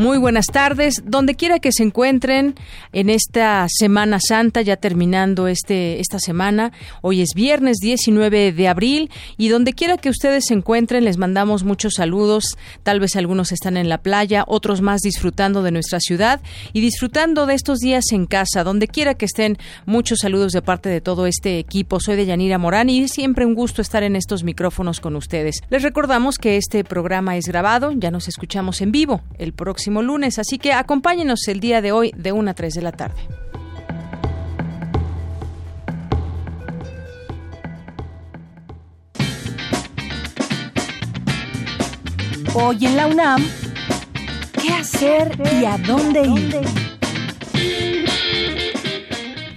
Muy buenas tardes, donde quiera que se encuentren en esta Semana Santa, ya terminando este esta semana. Hoy es viernes 19 de abril y donde quiera que ustedes se encuentren les mandamos muchos saludos. Tal vez algunos están en la playa, otros más disfrutando de nuestra ciudad y disfrutando de estos días en casa. Donde quiera que estén, muchos saludos de parte de todo este equipo. Soy de Yanira Morán y siempre un gusto estar en estos micrófonos con ustedes. Les recordamos que este programa es grabado, ya nos escuchamos en vivo el próximo lunes, así que acompáñenos el día de hoy de 1 a 3 de la tarde. Hoy en la UNAM, ¿qué hacer y a dónde ir?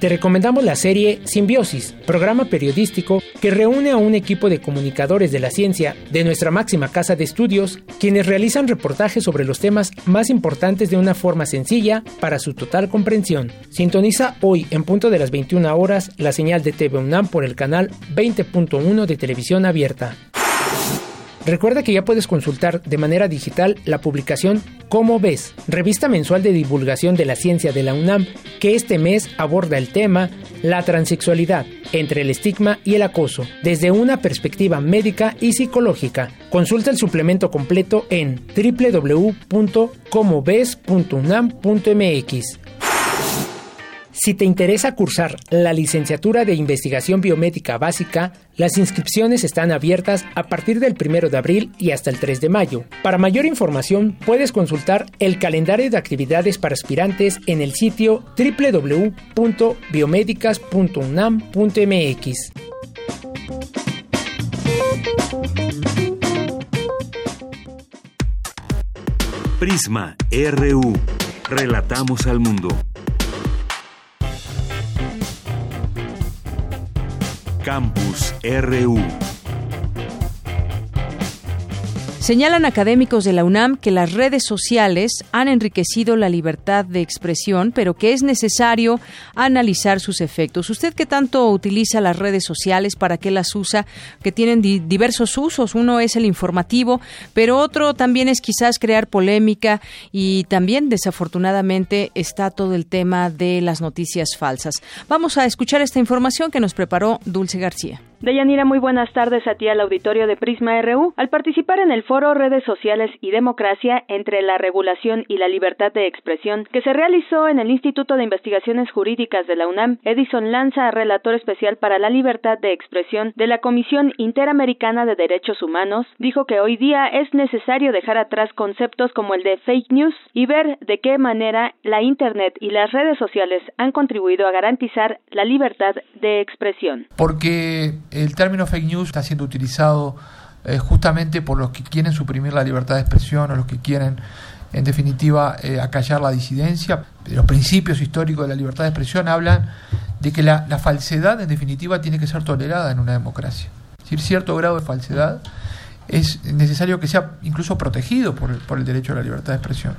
Te recomendamos la serie Simbiosis, programa periodístico que reúne a un equipo de comunicadores de la ciencia de nuestra máxima casa de estudios, quienes realizan reportajes sobre los temas más importantes de una forma sencilla para su total comprensión. Sintoniza hoy en punto de las 21 horas la señal de TV UNAM por el canal 20.1 de televisión abierta. Recuerda que ya puedes consultar de manera digital la publicación Cómo ves, revista mensual de divulgación de la ciencia de la UNAM, que este mes aborda el tema La transexualidad, entre el estigma y el acoso, desde una perspectiva médica y psicológica. Consulta el suplemento completo en www.comoves.unam.mx. Si te interesa cursar la licenciatura de investigación biomédica básica, las inscripciones están abiertas a partir del 1 de abril y hasta el 3 de mayo. Para mayor información, puedes consultar el calendario de actividades para aspirantes en el sitio www.biomedicas.unam.mx. Prisma RU. Relatamos al mundo. Campus RU. Señalan académicos de la UNAM que las redes sociales han enriquecido la libertad de expresión, pero que es necesario analizar sus efectos. ¿Usted qué tanto utiliza las redes sociales? ¿Para qué las usa? Que tienen diversos usos. Uno es el informativo, pero otro también es quizás crear polémica y también desafortunadamente está todo el tema de las noticias falsas. Vamos a escuchar esta información que nos preparó Dulce García. Deyanira, muy buenas tardes a ti al auditorio de Prisma RU. Al participar en el foro Redes Sociales y Democracia entre la regulación y la libertad de expresión que se realizó en el Instituto de Investigaciones Jurídicas de la UNAM, Edison Lanza, relator especial para la libertad de expresión de la Comisión Interamericana de Derechos Humanos, dijo que hoy día es necesario dejar atrás conceptos como el de fake news y ver de qué manera la Internet y las redes sociales han contribuido a garantizar la libertad de expresión. Porque el término fake news está siendo utilizado eh, justamente por los que quieren suprimir la libertad de expresión o los que quieren, en definitiva, eh, acallar la disidencia. Los principios históricos de la libertad de expresión hablan de que la, falsedad, en definitiva, tiene que ser tolerada en una democracia. Es decir, cierto grado de falsedad es necesario que sea incluso protegido por el, por el derecho a la libertad de expresión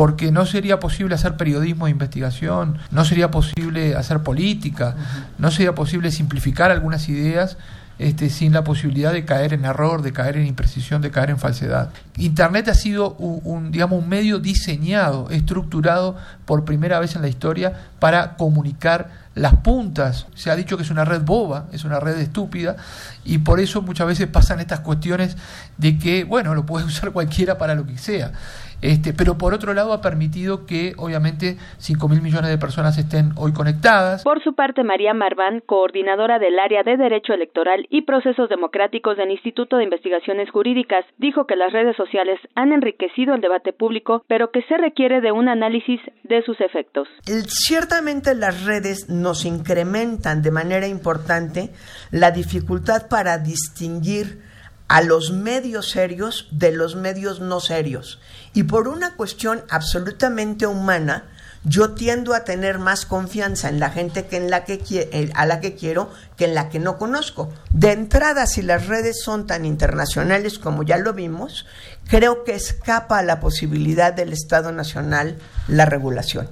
porque no sería posible hacer periodismo de investigación, no sería posible hacer política, no sería posible simplificar algunas ideas este, sin la posibilidad de caer en error, de caer en imprecisión, de caer en falsedad. Internet ha sido un, digamos, un medio diseñado, estructurado por primera vez en la historia para comunicar las puntas. Se ha dicho que es una red boba, es una red estúpida, y por eso muchas veces pasan estas cuestiones de que, bueno, lo puede usar cualquiera para lo que sea. Este, pero por otro lado ha permitido que obviamente 5 mil millones de personas estén hoy conectadas. Por su parte, María Marván, coordinadora del área de Derecho Electoral y Procesos Democráticos del Instituto de Investigaciones Jurídicas, dijo que las redes sociales han enriquecido el debate público, pero que se requiere de un análisis de sus efectos. Ciertamente las redes nos incrementan de manera importante la dificultad para distinguir a los medios serios de los medios no serios. Y por una cuestión absolutamente humana, yo tiendo a tener más confianza en la gente que en la que eh, a la que quiero que en la que no conozco. De entrada, si las redes son tan internacionales como ya lo vimos, creo que escapa a la posibilidad del Estado Nacional la regulación.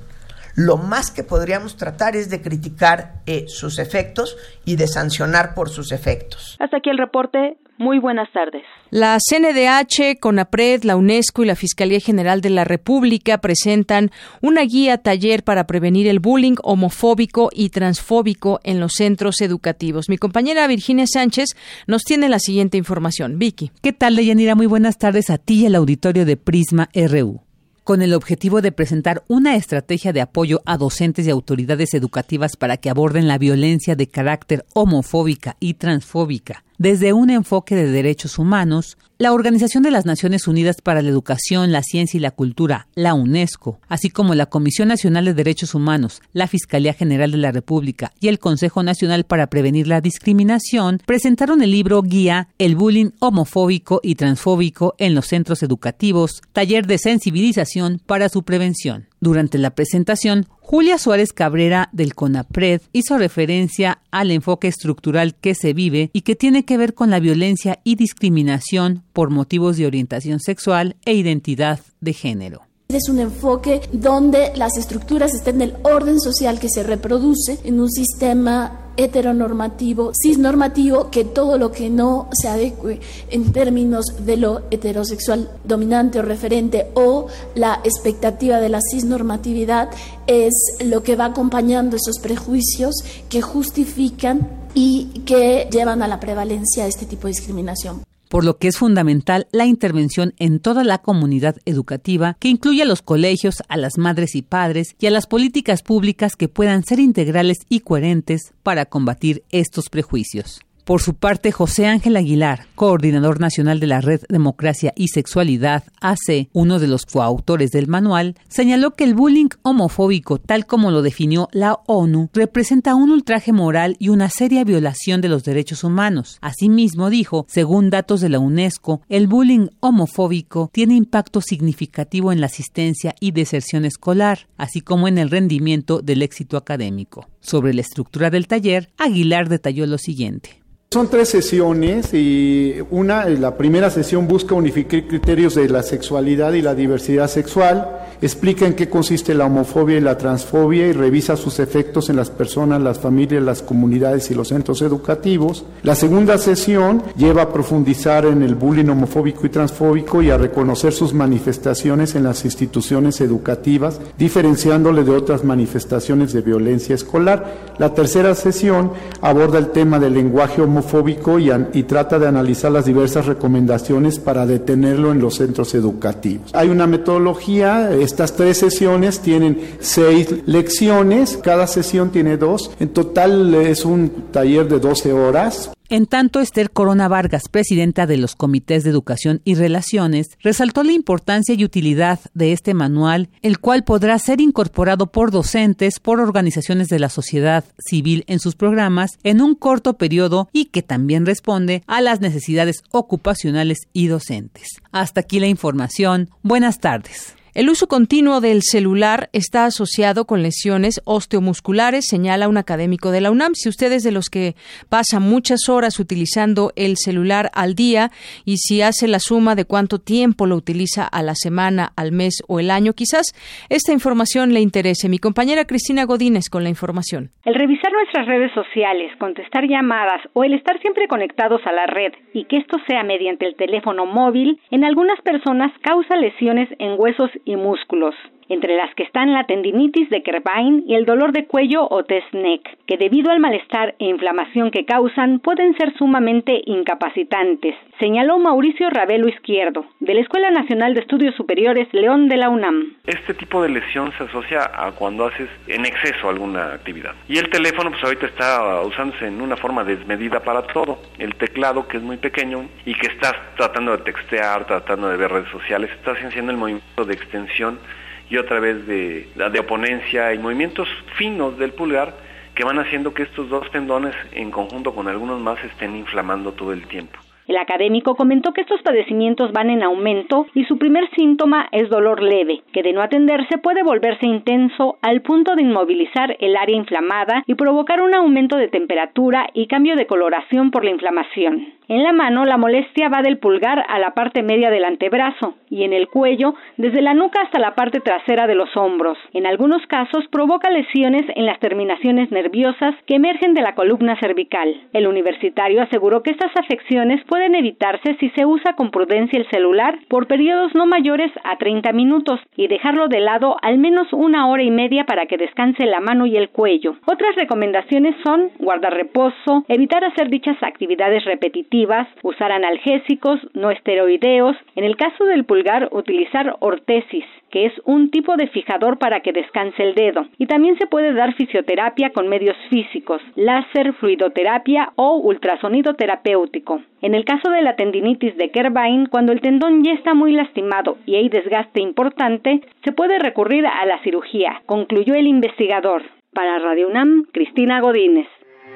Lo más que podríamos tratar es de criticar eh, sus efectos y de sancionar por sus efectos. Hasta aquí el reporte. Muy buenas tardes. La CNDH, CONAPRED, la UNESCO y la Fiscalía General de la República presentan una guía taller para prevenir el bullying homofóbico y transfóbico en los centros educativos. Mi compañera Virginia Sánchez nos tiene la siguiente información. Vicky. ¿Qué tal, Deyanira? Muy buenas tardes a ti y al auditorio de Prisma RU con el objetivo de presentar una estrategia de apoyo a docentes y autoridades educativas para que aborden la violencia de carácter homofóbica y transfóbica desde un enfoque de derechos humanos, la Organización de las Naciones Unidas para la Educación, la Ciencia y la Cultura, la UNESCO, así como la Comisión Nacional de Derechos Humanos, la Fiscalía General de la República y el Consejo Nacional para Prevenir la Discriminación, presentaron el libro guía El bullying homofóbico y transfóbico en los centros educativos, taller de sensibilización para su prevención. Durante la presentación, Julia Suárez Cabrera del CONAPRED hizo referencia al enfoque estructural que se vive y que tiene que ver con la violencia y discriminación por motivos de orientación sexual e identidad de género. Es un enfoque donde las estructuras estén en el orden social que se reproduce en un sistema heteronormativo, cisnormativo, que todo lo que no se adecue en términos de lo heterosexual dominante o referente o la expectativa de la cisnormatividad es lo que va acompañando esos prejuicios que justifican y que llevan a la prevalencia de este tipo de discriminación por lo que es fundamental la intervención en toda la comunidad educativa, que incluye a los colegios, a las madres y padres y a las políticas públicas que puedan ser integrales y coherentes para combatir estos prejuicios. Por su parte, José Ángel Aguilar, coordinador nacional de la Red Democracia y Sexualidad, AC, uno de los coautores del manual, señaló que el bullying homofóbico, tal como lo definió la ONU, representa un ultraje moral y una seria violación de los derechos humanos. Asimismo, dijo, según datos de la UNESCO, el bullying homofóbico tiene impacto significativo en la asistencia y deserción escolar, así como en el rendimiento del éxito académico. Sobre la estructura del taller, Aguilar detalló lo siguiente. Son tres sesiones y una, la primera sesión busca unificar criterios de la sexualidad y la diversidad sexual, explica en qué consiste la homofobia y la transfobia y revisa sus efectos en las personas, las familias, las comunidades y los centros educativos. La segunda sesión lleva a profundizar en el bullying homofóbico y transfóbico y a reconocer sus manifestaciones en las instituciones educativas, diferenciándole de otras manifestaciones de violencia escolar. La tercera sesión aborda el tema del lenguaje homofóbico homofóbico y, y, trata de analizar las diversas recomendaciones para detenerlo en los centros educativos. Hay una metodología, estas tres sesiones tienen seis lecciones, cada sesión tiene dos, en total es un taller de 12 horas. En tanto, Esther Corona Vargas, presidenta de los comités de educación y relaciones, resaltó la importancia y utilidad de este manual, el cual podrá ser incorporado por docentes, por organizaciones de la sociedad civil en sus programas en un corto periodo y que también responde a las necesidades ocupacionales y docentes. Hasta aquí la información. Buenas tardes. El uso continuo del celular está asociado con lesiones osteomusculares, señala un académico de la UNAM. Si usted es de los que pasa muchas horas utilizando el celular al día y si hace la suma de cuánto tiempo lo utiliza a la semana, al mes o el año, quizás esta información le interese. Mi compañera Cristina Godínez con la información. El revisar nuestras redes sociales, contestar llamadas o el estar siempre conectados a la red y que esto sea mediante el teléfono móvil, en algunas personas causa lesiones en huesos y músculos. Entre las que están la tendinitis de Kerbein y el dolor de cuello o test neck, que debido al malestar e inflamación que causan pueden ser sumamente incapacitantes, señaló Mauricio Ravelo Izquierdo, de la Escuela Nacional de Estudios Superiores León de la UNAM. Este tipo de lesión se asocia a cuando haces en exceso alguna actividad. Y el teléfono pues ahorita está usándose en una forma desmedida para todo. El teclado que es muy pequeño y que estás tratando de textear, tratando de ver redes sociales, estás haciendo el movimiento de extensión y otra vez de, de oponencia y movimientos finos del pulgar que van haciendo que estos dos tendones en conjunto con algunos más estén inflamando todo el tiempo. El académico comentó que estos padecimientos van en aumento y su primer síntoma es dolor leve, que de no atenderse puede volverse intenso al punto de inmovilizar el área inflamada y provocar un aumento de temperatura y cambio de coloración por la inflamación. En la mano la molestia va del pulgar a la parte media del antebrazo y en el cuello desde la nuca hasta la parte trasera de los hombros. En algunos casos provoca lesiones en las terminaciones nerviosas que emergen de la columna cervical. El universitario aseguró que estas afecciones pueden evitarse si se usa con prudencia el celular por periodos no mayores a 30 minutos y dejarlo de lado al menos una hora y media para que descanse la mano y el cuello. Otras recomendaciones son guardar reposo, evitar hacer dichas actividades repetitivas usar analgésicos no esteroideos, en el caso del pulgar utilizar ortesis, que es un tipo de fijador para que descanse el dedo, y también se puede dar fisioterapia con medios físicos, láser, fluidoterapia o ultrasonido terapéutico. En el caso de la tendinitis de Kerbein, cuando el tendón ya está muy lastimado y hay desgaste importante, se puede recurrir a la cirugía, concluyó el investigador. Para Radio UNAM, Cristina Godínez.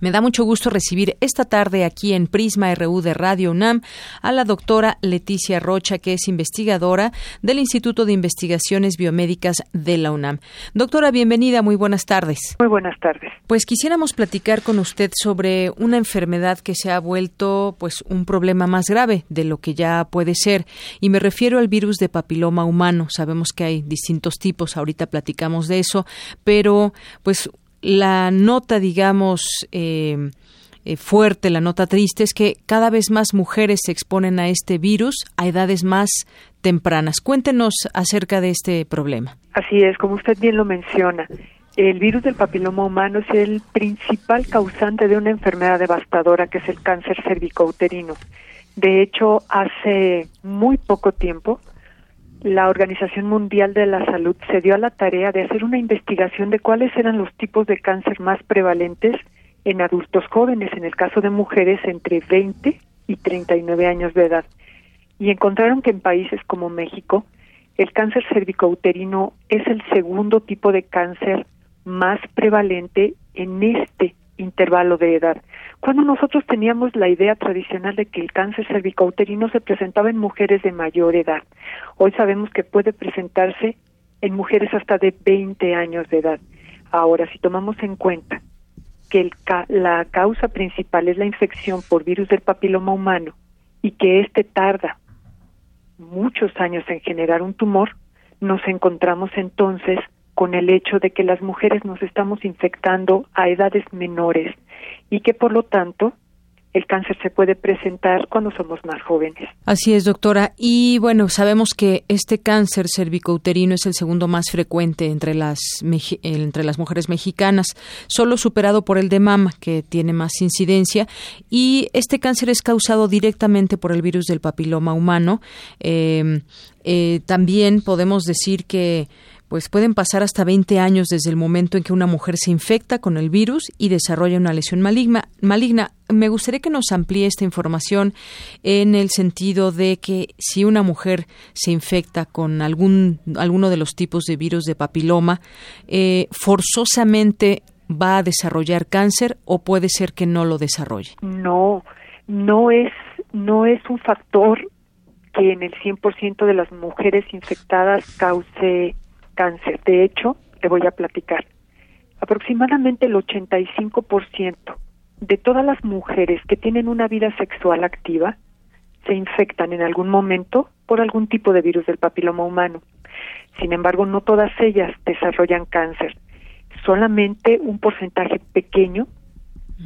Me da mucho gusto recibir esta tarde aquí en Prisma RU de Radio UNAM a la doctora Leticia Rocha, que es investigadora del Instituto de Investigaciones Biomédicas de la UNAM. Doctora, bienvenida, muy buenas tardes. Muy buenas tardes. Pues quisiéramos platicar con usted sobre una enfermedad que se ha vuelto pues un problema más grave de lo que ya puede ser y me refiero al virus de papiloma humano. Sabemos que hay distintos tipos, ahorita platicamos de eso, pero pues la nota, digamos, eh, eh, fuerte, la nota triste es que cada vez más mujeres se exponen a este virus a edades más tempranas. Cuéntenos acerca de este problema. Así es, como usted bien lo menciona. El virus del papiloma humano es el principal causante de una enfermedad devastadora que es el cáncer cervicouterino. De hecho, hace muy poco tiempo, la Organización Mundial de la Salud se dio a la tarea de hacer una investigación de cuáles eran los tipos de cáncer más prevalentes en adultos jóvenes, en el caso de mujeres entre 20 y 39 años de edad. Y encontraron que en países como México, el cáncer cervicouterino es el segundo tipo de cáncer más prevalente en este intervalo de edad. Cuando nosotros teníamos la idea tradicional de que el cáncer cervicouterino se presentaba en mujeres de mayor edad, hoy sabemos que puede presentarse en mujeres hasta de 20 años de edad. Ahora, si tomamos en cuenta que la causa principal es la infección por virus del papiloma humano y que éste tarda muchos años en generar un tumor, nos encontramos entonces con el hecho de que las mujeres nos estamos infectando a edades menores y que por lo tanto el cáncer se puede presentar cuando somos más jóvenes. Así es, doctora. Y bueno, sabemos que este cáncer cervicouterino es el segundo más frecuente entre las, entre las mujeres mexicanas, solo superado por el de mama, que tiene más incidencia. Y este cáncer es causado directamente por el virus del papiloma humano. Eh, eh, también podemos decir que pues pueden pasar hasta 20 años desde el momento en que una mujer se infecta con el virus y desarrolla una lesión maligna. maligna. Me gustaría que nos amplíe esta información en el sentido de que si una mujer se infecta con algún alguno de los tipos de virus de papiloma, eh, forzosamente va a desarrollar cáncer o puede ser que no lo desarrolle. No, no es no es un factor que en el 100% de las mujeres infectadas cause cáncer. De hecho, le voy a platicar. Aproximadamente el 85% de todas las mujeres que tienen una vida sexual activa se infectan en algún momento por algún tipo de virus del papiloma humano. Sin embargo, no todas ellas desarrollan cáncer. Solamente un porcentaje pequeño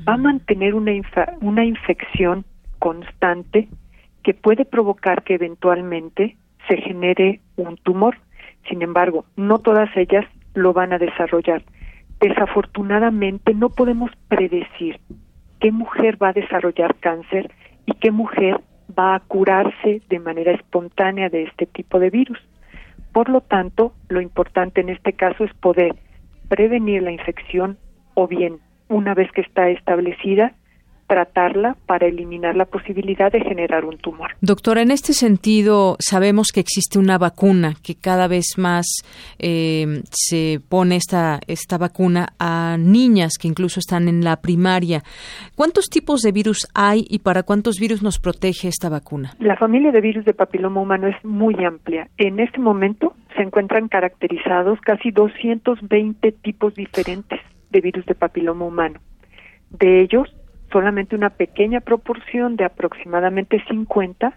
va a mantener una, una infección constante que puede provocar que eventualmente se genere un tumor. Sin embargo, no todas ellas lo van a desarrollar. Desafortunadamente no podemos predecir qué mujer va a desarrollar cáncer y qué mujer va a curarse de manera espontánea de este tipo de virus. Por lo tanto, lo importante en este caso es poder prevenir la infección o bien, una vez que está establecida, tratarla para eliminar la posibilidad de generar un tumor. Doctora, en este sentido, sabemos que existe una vacuna que cada vez más eh, se pone esta, esta vacuna a niñas que incluso están en la primaria. ¿Cuántos tipos de virus hay y para cuántos virus nos protege esta vacuna? La familia de virus de papiloma humano es muy amplia. En este momento se encuentran caracterizados casi 220 tipos diferentes de virus de papiloma humano. De ellos, solamente una pequeña proporción de aproximadamente 50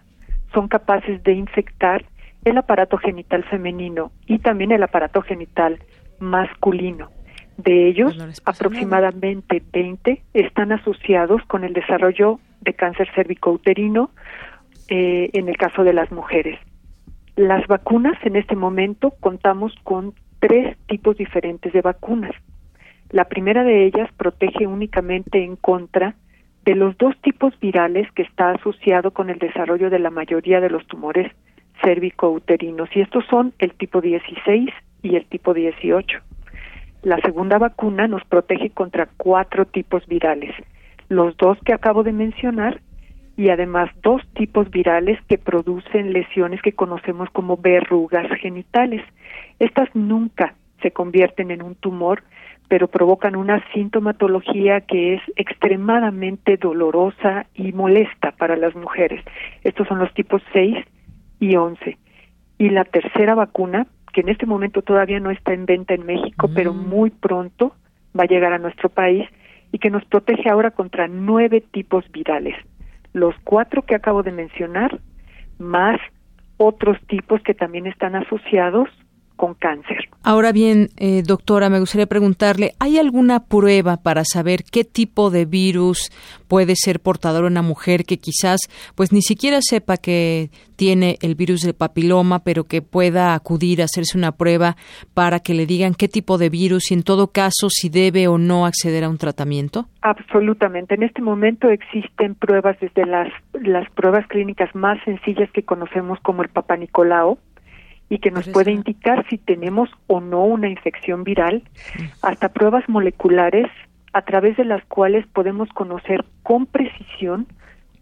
son capaces de infectar el aparato genital femenino y también el aparato genital masculino. De ellos, pues aproximadamente 20 están asociados con el desarrollo de cáncer cervicouterino eh, en el caso de las mujeres. Las vacunas, en este momento, contamos con tres tipos diferentes de vacunas. La primera de ellas protege únicamente en contra de los dos tipos virales que está asociado con el desarrollo de la mayoría de los tumores cérvico-uterinos, y estos son el tipo 16 y el tipo 18. La segunda vacuna nos protege contra cuatro tipos virales, los dos que acabo de mencionar y además dos tipos virales que producen lesiones que conocemos como verrugas genitales. Estas nunca se convierten en un tumor, pero provocan una sintomatología que es extremadamente dolorosa y molesta para las mujeres. Estos son los tipos 6 y 11. Y la tercera vacuna, que en este momento todavía no está en venta en México, pero mm. muy pronto va a llegar a nuestro país y que nos protege ahora contra nueve tipos virales. Los cuatro que acabo de mencionar, más otros tipos que también están asociados con cáncer. Ahora bien, eh, doctora, me gustaría preguntarle, ¿hay alguna prueba para saber qué tipo de virus puede ser portador una mujer que quizás pues ni siquiera sepa que tiene el virus del papiloma, pero que pueda acudir a hacerse una prueba para que le digan qué tipo de virus y en todo caso si debe o no acceder a un tratamiento? Absolutamente. En este momento existen pruebas desde las, las pruebas clínicas más sencillas que conocemos como el Papa Nicolau, y que nos puede indicar si tenemos o no una infección viral, hasta pruebas moleculares a través de las cuales podemos conocer con precisión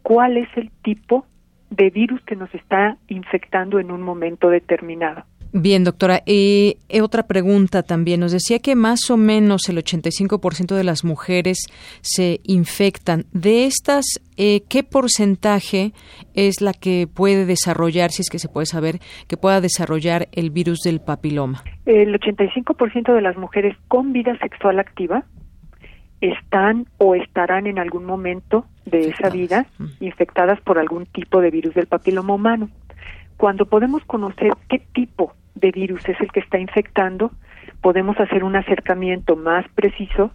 cuál es el tipo de virus que nos está infectando en un momento determinado. Bien, doctora. Y eh, otra pregunta también. Nos decía que más o menos el 85% de las mujeres se infectan. De estas, eh, ¿qué porcentaje es la que puede desarrollar, si es que se puede saber, que pueda desarrollar el virus del papiloma? El 85% de las mujeres con vida sexual activa están o estarán en algún momento de esa vida infectadas por algún tipo de virus del papiloma humano. Cuando podemos conocer qué tipo de virus es el que está infectando, podemos hacer un acercamiento más preciso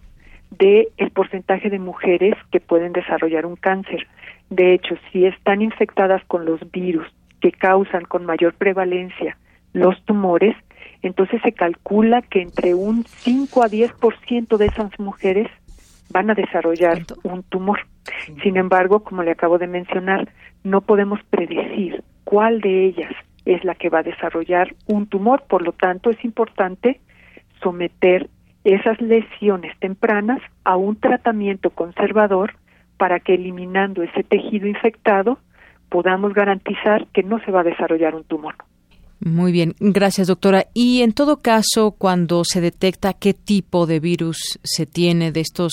de el porcentaje de mujeres que pueden desarrollar un cáncer. De hecho, si están infectadas con los virus que causan con mayor prevalencia los tumores, entonces se calcula que entre un 5 a 10% de esas mujeres van a desarrollar un tumor. Sin embargo, como le acabo de mencionar, no podemos predecir cuál de ellas es la que va a desarrollar un tumor. Por lo tanto, es importante someter esas lesiones tempranas a un tratamiento conservador para que eliminando ese tejido infectado podamos garantizar que no se va a desarrollar un tumor. Muy bien, gracias doctora. Y en todo caso, cuando se detecta qué tipo de virus se tiene de estos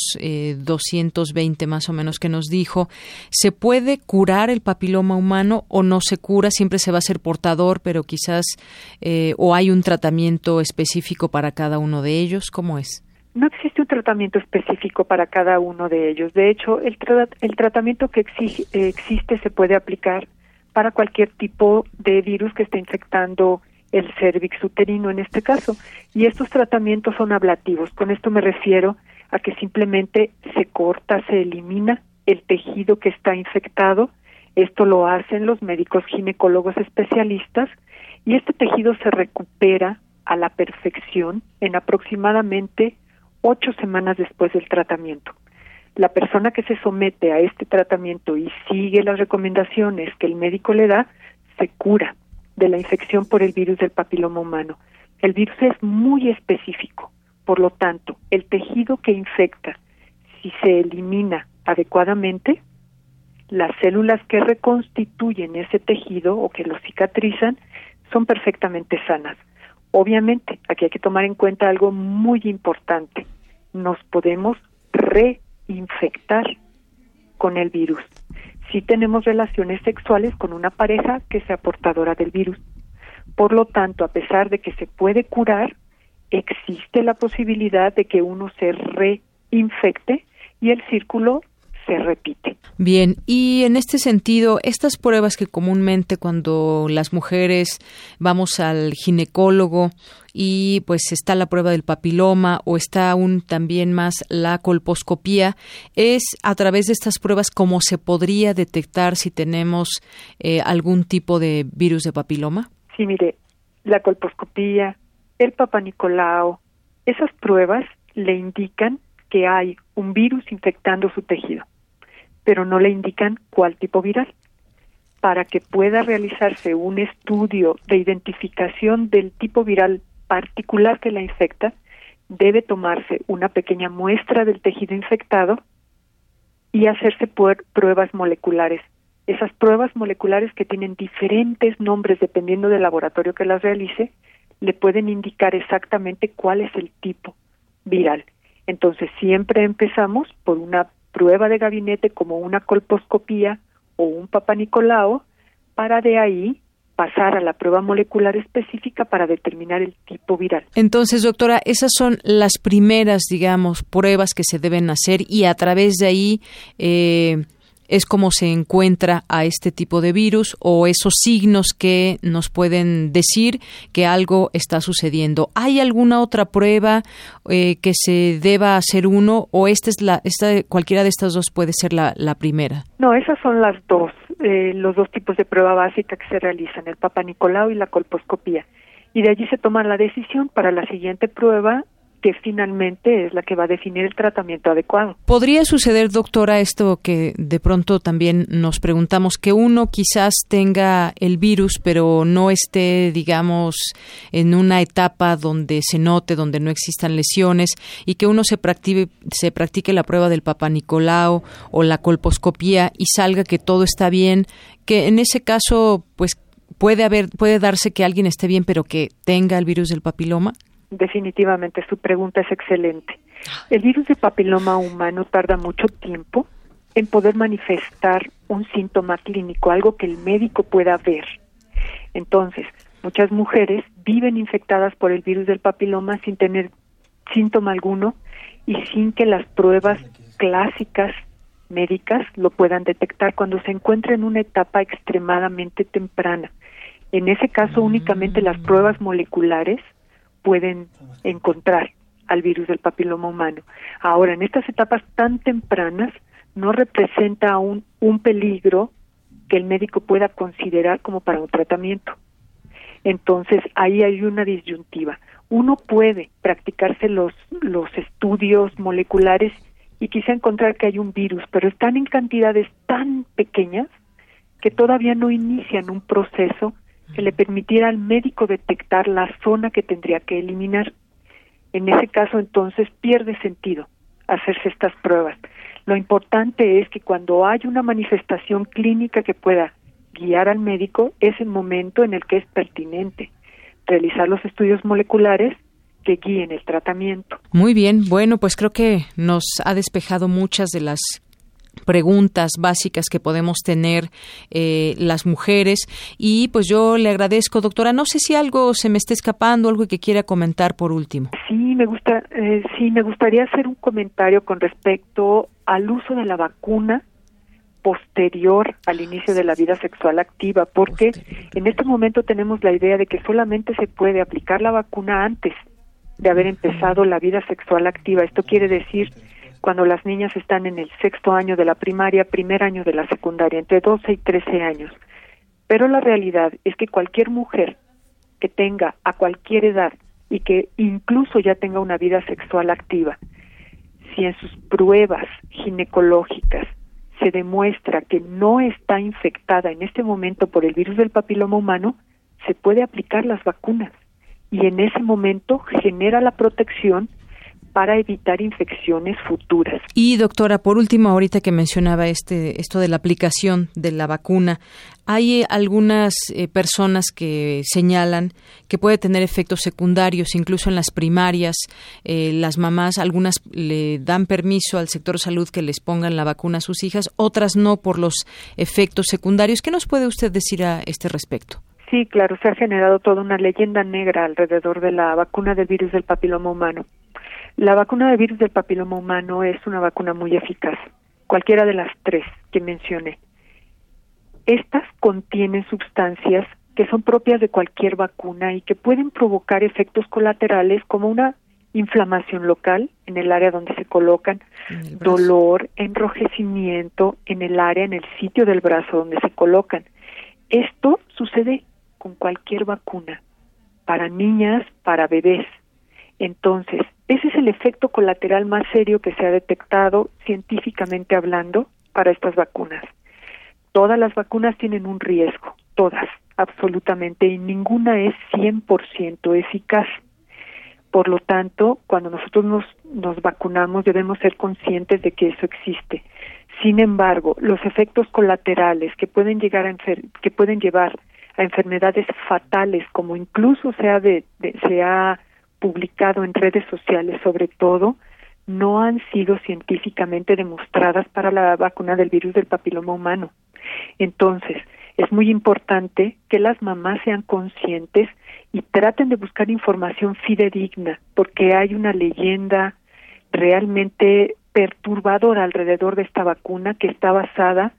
220 eh, más o menos que nos dijo, ¿se puede curar el papiloma humano o no se cura? Siempre se va a ser portador, pero quizás eh, o hay un tratamiento específico para cada uno de ellos. ¿Cómo es? No existe un tratamiento específico para cada uno de ellos. De hecho, el, el tratamiento que existe se puede aplicar para cualquier tipo de virus que esté infectando el cervix uterino en este caso. Y estos tratamientos son ablativos. Con esto me refiero a que simplemente se corta, se elimina el tejido que está infectado. Esto lo hacen los médicos ginecólogos especialistas y este tejido se recupera a la perfección en aproximadamente ocho semanas después del tratamiento. La persona que se somete a este tratamiento y sigue las recomendaciones que el médico le da, se cura de la infección por el virus del papiloma humano. El virus es muy específico, por lo tanto, el tejido que infecta, si se elimina adecuadamente, las células que reconstituyen ese tejido o que lo cicatrizan son perfectamente sanas. Obviamente, aquí hay que tomar en cuenta algo muy importante. Nos podemos reinfectar con el virus si tenemos relaciones sexuales con una pareja que sea portadora del virus. Por lo tanto, a pesar de que se puede curar, existe la posibilidad de que uno se reinfecte y el círculo se repite. Bien, y en este sentido, estas pruebas que comúnmente cuando las mujeres vamos al ginecólogo y pues está la prueba del papiloma o está aún también más la colposcopía, es a través de estas pruebas cómo se podría detectar si tenemos eh, algún tipo de virus de papiloma. Sí, mire, la colposcopía, el papanicolao, esas pruebas le indican que hay un virus infectando su tejido pero no le indican cuál tipo viral. Para que pueda realizarse un estudio de identificación del tipo viral particular que la infecta, debe tomarse una pequeña muestra del tejido infectado y hacerse pruebas moleculares. Esas pruebas moleculares que tienen diferentes nombres dependiendo del laboratorio que las realice, le pueden indicar exactamente cuál es el tipo viral. Entonces siempre empezamos por una prueba de gabinete como una colposcopía o un papanicolao para de ahí pasar a la prueba molecular específica para determinar el tipo viral. Entonces, doctora, esas son las primeras, digamos, pruebas que se deben hacer y a través de ahí eh, es como se encuentra a este tipo de virus o esos signos que nos pueden decir que algo está sucediendo. ¿Hay alguna otra prueba eh, que se deba hacer uno o esta es la, cualquiera de estas dos puede ser la, la primera? No, esas son las dos, eh, los dos tipos de prueba básica que se realizan, el Papa Nicolau y la colposcopía. Y de allí se toma la decisión para la siguiente prueba que finalmente es la que va a definir el tratamiento adecuado. ¿Podría suceder, doctora, esto que de pronto también nos preguntamos, que uno quizás tenga el virus, pero no esté, digamos, en una etapa donde se note, donde no existan lesiones, y que uno se practique, se practique la prueba del Papa Nicolau o la colposcopía y salga que todo está bien, que en ese caso, pues puede haber, puede darse que alguien esté bien, pero que tenga el virus del papiloma? Definitivamente su pregunta es excelente. El virus de papiloma humano tarda mucho tiempo en poder manifestar un síntoma clínico, algo que el médico pueda ver. Entonces, muchas mujeres viven infectadas por el virus del papiloma sin tener síntoma alguno y sin que las pruebas clásicas médicas lo puedan detectar cuando se encuentra en una etapa extremadamente temprana. En ese caso, únicamente las pruebas moleculares pueden encontrar al virus del papiloma humano. Ahora, en estas etapas tan tempranas, no representa aún un peligro que el médico pueda considerar como para un tratamiento. Entonces, ahí hay una disyuntiva. Uno puede practicarse los, los estudios moleculares y quizá encontrar que hay un virus, pero están en cantidades tan pequeñas que todavía no inician un proceso que le permitiera al médico detectar la zona que tendría que eliminar. En ese caso, entonces, pierde sentido hacerse estas pruebas. Lo importante es que cuando hay una manifestación clínica que pueda guiar al médico, es el momento en el que es pertinente realizar los estudios moleculares que guíen el tratamiento. Muy bien, bueno, pues creo que nos ha despejado muchas de las preguntas básicas que podemos tener eh, las mujeres. Y pues yo le agradezco doctora. No sé si algo se me está escapando algo que quiera comentar por último. Sí me gusta eh, sí me gustaría hacer un comentario con respecto al uso de la vacuna posterior al inicio de la vida sexual activa, porque en este momento tenemos la idea de que solamente se puede aplicar la vacuna antes de haber empezado la vida sexual activa. Esto quiere decir cuando las niñas están en el sexto año de la primaria, primer año de la secundaria, entre 12 y 13 años. Pero la realidad es que cualquier mujer que tenga a cualquier edad y que incluso ya tenga una vida sexual activa, si en sus pruebas ginecológicas se demuestra que no está infectada en este momento por el virus del papiloma humano, se puede aplicar las vacunas y en ese momento genera la protección para evitar infecciones futuras. Y doctora, por último, ahorita que mencionaba este esto de la aplicación de la vacuna, hay eh, algunas eh, personas que señalan que puede tener efectos secundarios, incluso en las primarias. Eh, las mamás, algunas le dan permiso al sector salud que les pongan la vacuna a sus hijas, otras no por los efectos secundarios. ¿Qué nos puede usted decir a este respecto? Sí, claro, se ha generado toda una leyenda negra alrededor de la vacuna del virus del papiloma humano. La vacuna del virus del papiloma humano es una vacuna muy eficaz, cualquiera de las tres que mencioné. Estas contienen sustancias que son propias de cualquier vacuna y que pueden provocar efectos colaterales como una inflamación local en el área donde se colocan, dolor, enrojecimiento en el área, en el sitio del brazo donde se colocan. Esto sucede con cualquier vacuna, para niñas, para bebés. Entonces, ese es el efecto colateral más serio que se ha detectado científicamente hablando para estas vacunas. Todas las vacunas tienen un riesgo, todas, absolutamente, y ninguna es 100% eficaz. Por lo tanto, cuando nosotros nos, nos vacunamos debemos ser conscientes de que eso existe. Sin embargo, los efectos colaterales que pueden llegar a que pueden llevar a enfermedades fatales, como incluso se ha, de, se ha publicado en redes sociales sobre todo, no han sido científicamente demostradas para la vacuna del virus del papiloma humano. Entonces, es muy importante que las mamás sean conscientes y traten de buscar información fidedigna, porque hay una leyenda realmente perturbadora alrededor de esta vacuna que está basada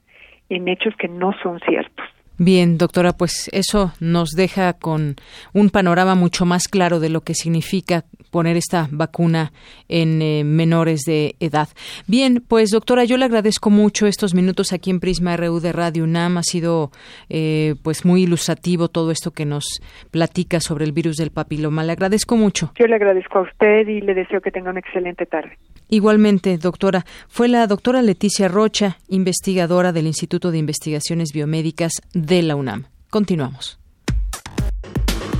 en hechos que no son ciertos. Bien, doctora, pues eso nos deja con un panorama mucho más claro de lo que significa poner esta vacuna en eh, menores de edad. Bien, pues doctora, yo le agradezco mucho estos minutos aquí en Prisma RU de Radio UNAM. Ha sido eh, pues muy ilustrativo todo esto que nos platica sobre el virus del papiloma. Le agradezco mucho. Yo le agradezco a usted y le deseo que tenga una excelente tarde. Igualmente, doctora, fue la doctora Leticia Rocha, investigadora del Instituto de Investigaciones Biomédicas de la UNAM. Continuamos.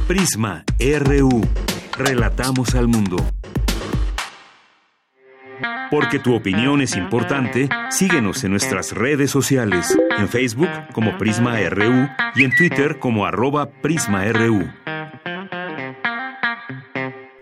Prisma RU. Relatamos al mundo. Porque tu opinión es importante, síguenos en nuestras redes sociales, en Facebook como Prisma RU y en Twitter como arroba PrismaRU.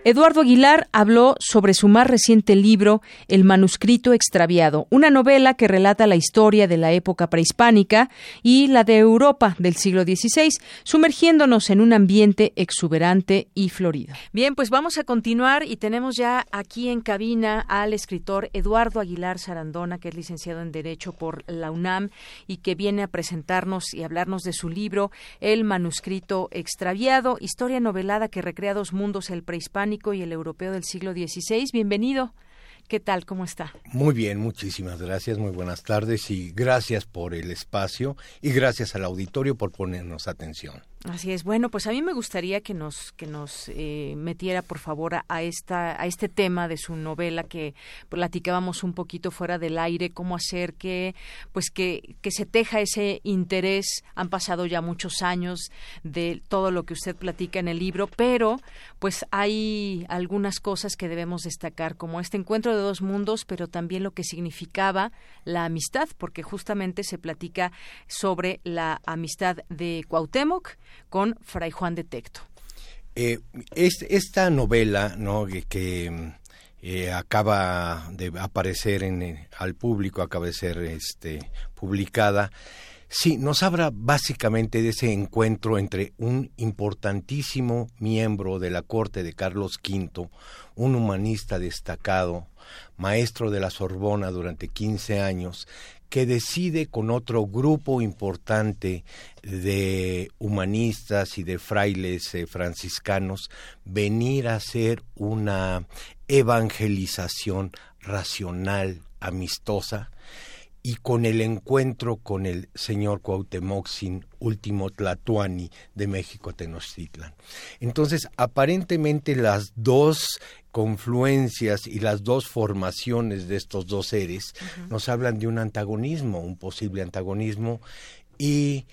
Eduardo Aguilar habló sobre su más reciente libro, El manuscrito extraviado, una novela que relata la historia de la época prehispánica y la de Europa del siglo XVI, sumergiéndonos en un ambiente exuberante y florido. Bien, pues vamos a continuar y tenemos ya aquí en cabina al escritor Eduardo Aguilar Sarandona, que es licenciado en Derecho por la UNAM y que viene a presentarnos y hablarnos de su libro, El manuscrito extraviado, historia novelada que recrea dos mundos, el prehispánico y el europeo del siglo XVI. Bienvenido. ¿Qué tal? ¿Cómo está? Muy bien, muchísimas gracias, muy buenas tardes y gracias por el espacio y gracias al auditorio por ponernos atención. Así es. Bueno, pues a mí me gustaría que nos que nos eh, metiera, por favor, a, esta a este tema de su novela que platicábamos un poquito fuera del aire, cómo hacer que pues que que se teja ese interés. Han pasado ya muchos años de todo lo que usted platica en el libro, pero pues hay algunas cosas que debemos destacar, como este encuentro de dos mundos, pero también lo que significaba la amistad, porque justamente se platica sobre la amistad de Cuauhtémoc con Fray Juan de Tecto. Eh, esta novela ¿no? que, eh, acaba de aparecer en, eh, al público, acaba de ser este, publicada, sí, nos habla básicamente de ese encuentro entre un importantísimo miembro de la corte de Carlos V, un humanista destacado, maestro de la Sorbona durante 15 años, que decide con otro grupo importante de humanistas y de frailes eh, franciscanos venir a hacer una evangelización racional, amistosa, y con el encuentro con el señor Cuauhtémoc sin último Tlatuani de México Tenochtitlan. Entonces, aparentemente las dos confluencias y las dos formaciones de estos dos seres nos hablan de un antagonismo, un posible antagonismo, y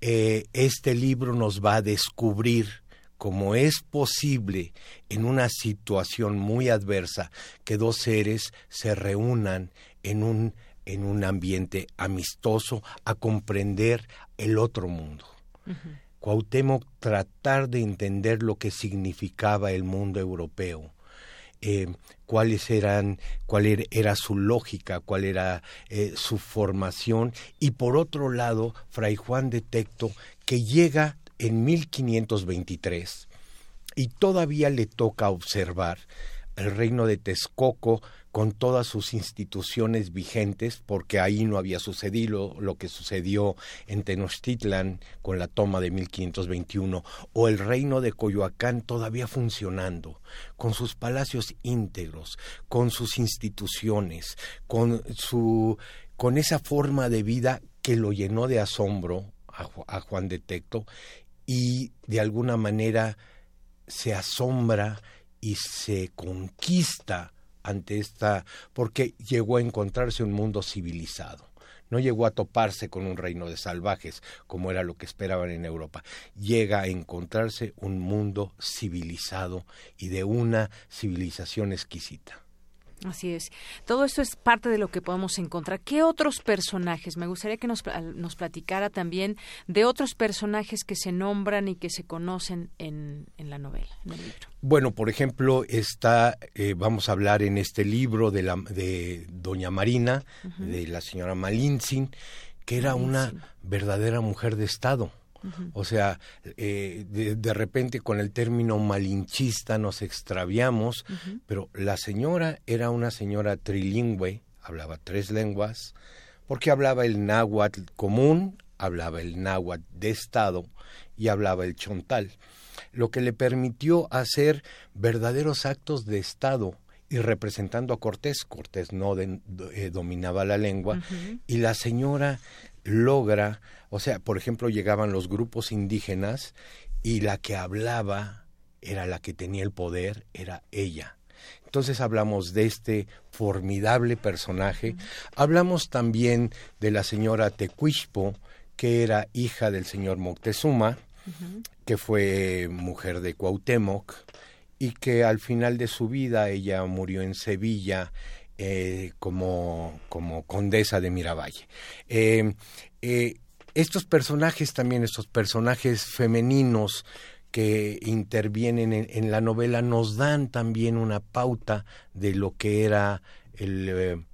eh, este libro nos va a descubrir cómo es posible en una situación muy adversa que dos seres se reúnan en un en un ambiente amistoso a comprender el otro mundo. Cuauhtémoc tratar de entender lo que significaba el mundo europeo, eh, cuáles eran, cuál er, era su lógica, cuál era eh, su formación, y por otro lado, Fray Juan de Tecto, que llega en 1523 y todavía le toca observar el reino de Texcoco con todas sus instituciones vigentes, porque ahí no había sucedido lo que sucedió en Tenochtitlan con la toma de 1521, o el reino de Coyoacán todavía funcionando, con sus palacios íntegros, con sus instituciones, con su con esa forma de vida que lo llenó de asombro a, a Juan de Tecto y de alguna manera se asombra y se conquista ante esta, porque llegó a encontrarse un mundo civilizado. No llegó a toparse con un reino de salvajes, como era lo que esperaban en Europa. Llega a encontrarse un mundo civilizado y de una civilización exquisita. Así es. Todo esto es parte de lo que podemos encontrar. ¿Qué otros personajes? Me gustaría que nos, nos platicara también de otros personajes que se nombran y que se conocen en, en la novela, en el libro. Bueno, por ejemplo, está, eh, vamos a hablar en este libro de, la, de Doña Marina, de la señora Malintzin, que era una verdadera mujer de Estado o sea, eh, de, repente con el término malinchista nos extraviamos, pero la señora era una señora trilingüe, hablaba tres lenguas, porque hablaba el náhuatl común, hablaba el náhuatl de Estado y hablaba el chontal, lo que le permitió hacer verdaderos actos de Estado y representando a Cortés, Cortés no eh, dominaba la lengua, y la señora logra, o sea, por ejemplo, llegaban los grupos indígenas y la que hablaba era la que tenía el poder, era ella. Entonces hablamos de este formidable personaje. Hablamos también de la señora Tecuishpo, que era hija del señor Moctezuma, que fue mujer de Cuauhtémoc y que al final de su vida ella murió en Sevilla eh, como, como condesa de Miravalle. Eh, eh, estos personajes también, estos personajes femeninos que intervienen en, la novela, nos dan también una pauta de lo que era el,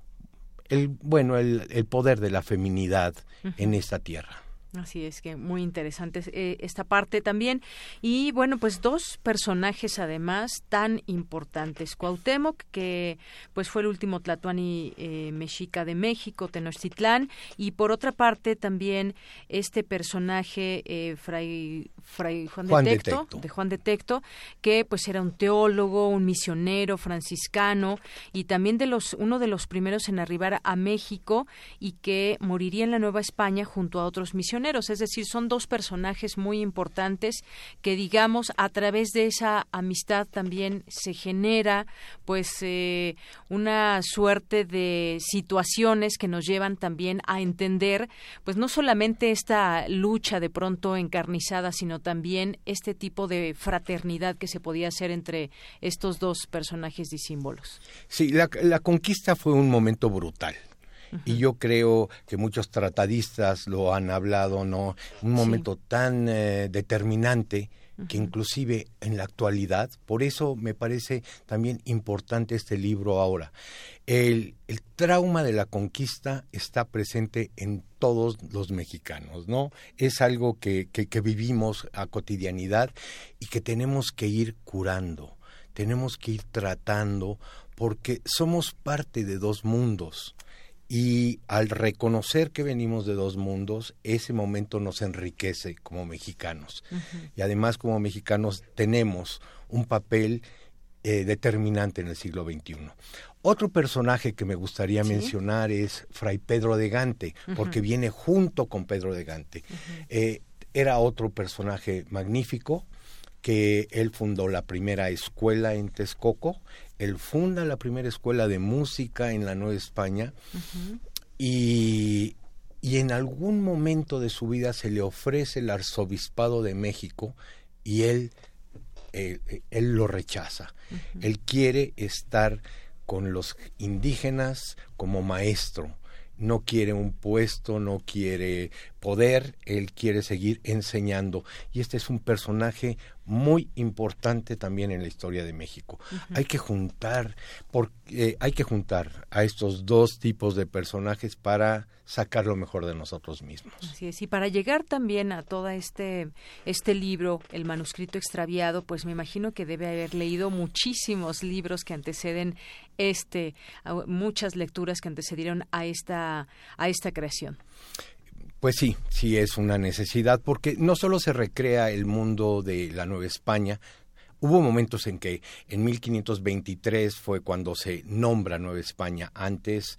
el bueno, el, el, poder de la feminidad en esta tierra. Así es que muy interesante eh, esta parte también. Y bueno, pues dos personajes además tan importantes. Cuauhtémoc, que pues fue el último Tlatuani eh, mexica de México, Tenochtitlán. Y por otra parte también este personaje, eh, Fray, Fray Juan, de, Tecto, de, Juan de Tecto, que pues era un teólogo, un misionero franciscano y también de los, uno de los primeros en arribar a México y que moriría en la Nueva España junto a otros misioneros es decir, son dos personajes muy importantes que, digamos, a través de esa amistad también se genera, pues, eh, una suerte de situaciones que nos llevan también a entender, pues, no solamente esta lucha de pronto encarnizada, sino también este tipo de fraternidad que se podía hacer entre estos dos personajes disímbolos. Sí, la conquista fue un momento brutal y yo creo que muchos tratadistas lo han hablado, ¿no? Un momento tan eh, determinante que inclusive en la actualidad, por eso me parece también importante este libro ahora. El, el, trauma de la conquista está presente en todos los mexicanos, ¿no? Es algo que, que, que vivimos a cotidianidad y que tenemos que ir curando, tenemos que ir tratando, porque somos parte de dos mundos Y al reconocer que venimos de dos mundos, ese momento nos enriquece como mexicanos. Y además como mexicanos tenemos un papel eh, determinante en el siglo XXI. Otro personaje que me gustaría mencionar es Fray Pedro de Gante, porque viene junto con Pedro de Gante. Eh, era otro personaje magnífico, que él fundó la primera escuela en Texcoco, él funda la primera escuela de música en la Nueva España y, y en algún momento de su vida se le ofrece el arzobispado de México y él, él, lo rechaza. Él quiere estar con los indígenas como maestro no quiere un puesto, no quiere poder, él quiere seguir enseñando. Y este es un personaje muy importante también en la historia de México. Hay que juntar, porque, eh, hay que juntar a estos dos tipos de personajes para sacar lo mejor de nosotros mismos. Así es, y para llegar también a todo este, este libro, el manuscrito extraviado, pues me imagino que debe haber leído muchísimos libros que anteceden este, muchas lecturas que antecedieron a esta, a esta creación. Pues sí, sí es una necesidad porque no solo se recrea el mundo de la Nueva España, Hubo momentos en que en 1523 fue cuando se nombra Nueva España, antes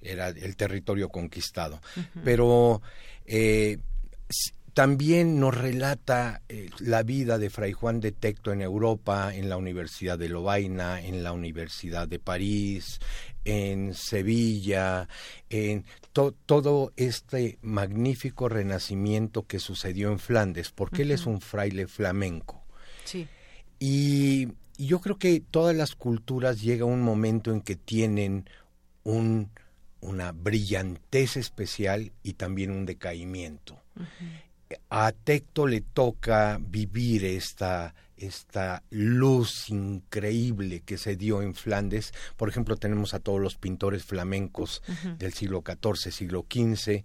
era el territorio conquistado, pero eh, también nos relata eh, la vida de Fray Juan de Tecto en Europa, en la Universidad de Lovaina, en la Universidad de París, en Sevilla, en todo este magnífico renacimiento que sucedió en Flandes, porque él es un fraile flamenco. Sí. Y yo creo que todas las culturas llega un momento en que tienen un, una brillantez especial y también un decaimiento a Tecto le toca vivir esta, esta luz increíble que se dio en Flandes. Por ejemplo, tenemos a todos los pintores flamencos del siglo XIV, siglo XV,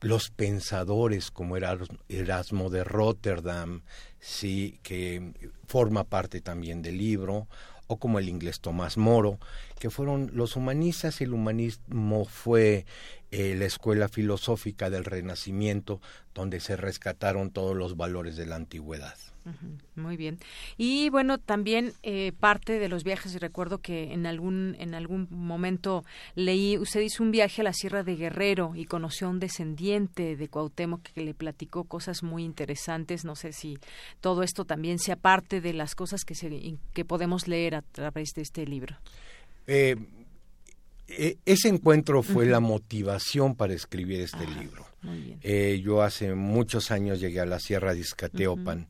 los pensadores como Erasmo de Rotterdam, sí, que forma parte también del libro, o como el inglés Tomás Moro, que fueron los humanistas y el humanismo fue eh, la escuela filosófica del Renacimiento, donde se rescataron todos los valores de la antigüedad. Muy bien. Y bueno, también eh, parte de los viajes, y recuerdo que en algún, en algún momento leí, usted hizo un viaje a la Sierra de Guerrero y conoció a un descendiente de Cuauhtémoc que le platicó cosas muy interesantes. No sé si todo esto también sea parte de las cosas que, se, que podemos leer a través de este libro. Eh, e, ese encuentro fue la motivación para escribir este ah, libro. Eh, yo hace muchos años llegué a la Sierra de Izcateopan.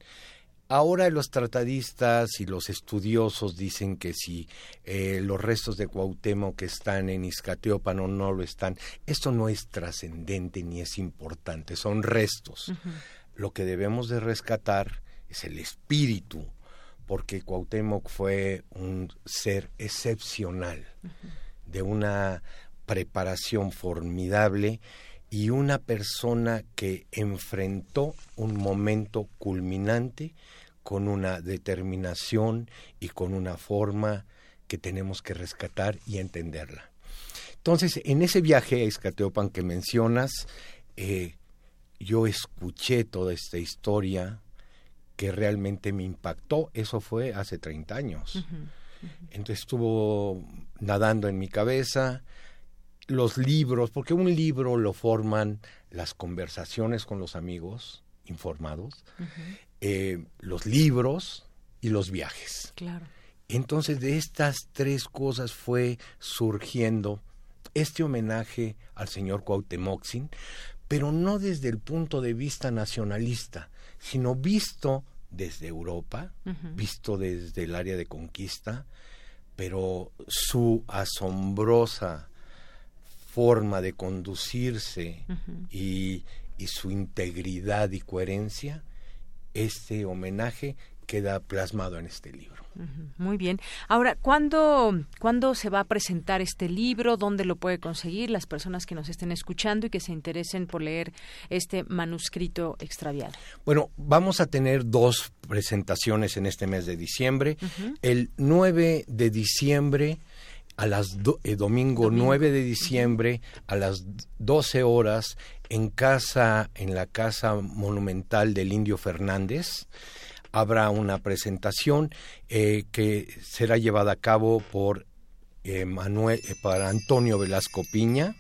Ahora los tratadistas y los estudiosos dicen que si eh, los restos de Cuauhtémoc que están en Izcateopan o no lo están, esto no es trascendente ni es importante, son restos. Lo que debemos de rescatar es el espíritu, porque Cuauhtémoc fue un ser excepcional, de una preparación formidable y una persona que enfrentó un momento culminante con una determinación y con una forma que tenemos que rescatar y entenderla. Entonces, en ese viaje a Escateopan que mencionas, eh, yo escuché toda esta historia que realmente me impactó. Eso fue hace 30 años. Entonces estuvo nadando en mi cabeza, los libros, porque un libro lo forman las conversaciones con los amigos informados, eh, los libros y los viajes. Claro. Entonces de estas tres cosas fue surgiendo este homenaje al señor Cuauhtémoc, pero no desde el punto de vista nacionalista, sino visto desde Europa, visto desde el área de conquista, pero su asombrosa forma de conducirse y, y, su integridad y coherencia, este homenaje queda plasmado en este libro. Muy bien. Ahora, ¿cuándo, ¿cuándo se va a presentar este libro? ¿Dónde lo puede conseguir las personas que nos estén escuchando y que se interesen por leer este manuscrito extraviado? Bueno, vamos a tener dos presentaciones en este mes de diciembre. El 9 de diciembre a las eh, domingo, 9 de diciembre a las 12 horas en casa en la casa monumental del Indio Fernández habrá una presentación eh, que será llevada a cabo por eh, Manuel para Antonio Velasco Piña.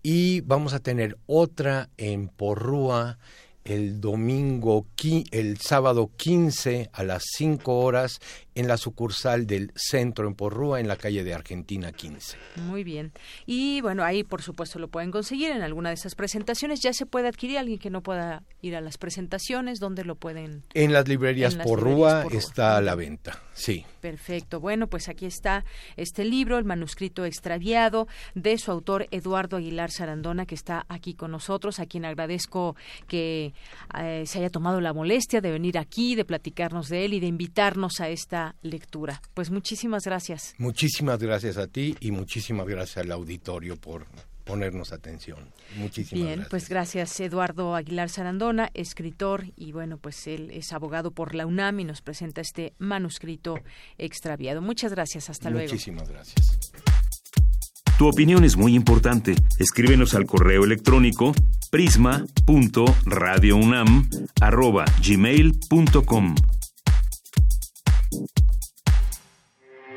Y vamos a tener otra en Porrúa el domingo, el sábado 15 a las 5 horas en la sucursal del centro en Porrúa, en la calle de Argentina 15. Muy bien. Y bueno, ahí por supuesto lo pueden conseguir en alguna de esas presentaciones. Ya se puede adquirir alguien que no pueda ir a las presentaciones. ¿Dónde lo pueden? En las librerías, Porrúa, está a la venta, sí. Perfecto. Bueno, pues aquí está este libro, el manuscrito extraviado, de su autor Eduardo Aguilar Sarandona, que está aquí con nosotros, a quien agradezco que eh, se haya tomado la molestia de venir aquí, de platicarnos de él y de invitarnos a esta lectura. Pues muchísimas gracias. Muchísimas gracias a ti y muchísimas gracias al auditorio por ponernos atención. Muchísimas Bien, pues gracias Eduardo Aguilar Sarandona, escritor y bueno, pues él es abogado por la UNAM y nos presenta este manuscrito extraviado. Muchas gracias, hasta luego. Muchísimas gracias. Tu opinión es muy importante. Escríbenos al correo electrónico prisma.radiounam@gmail.com.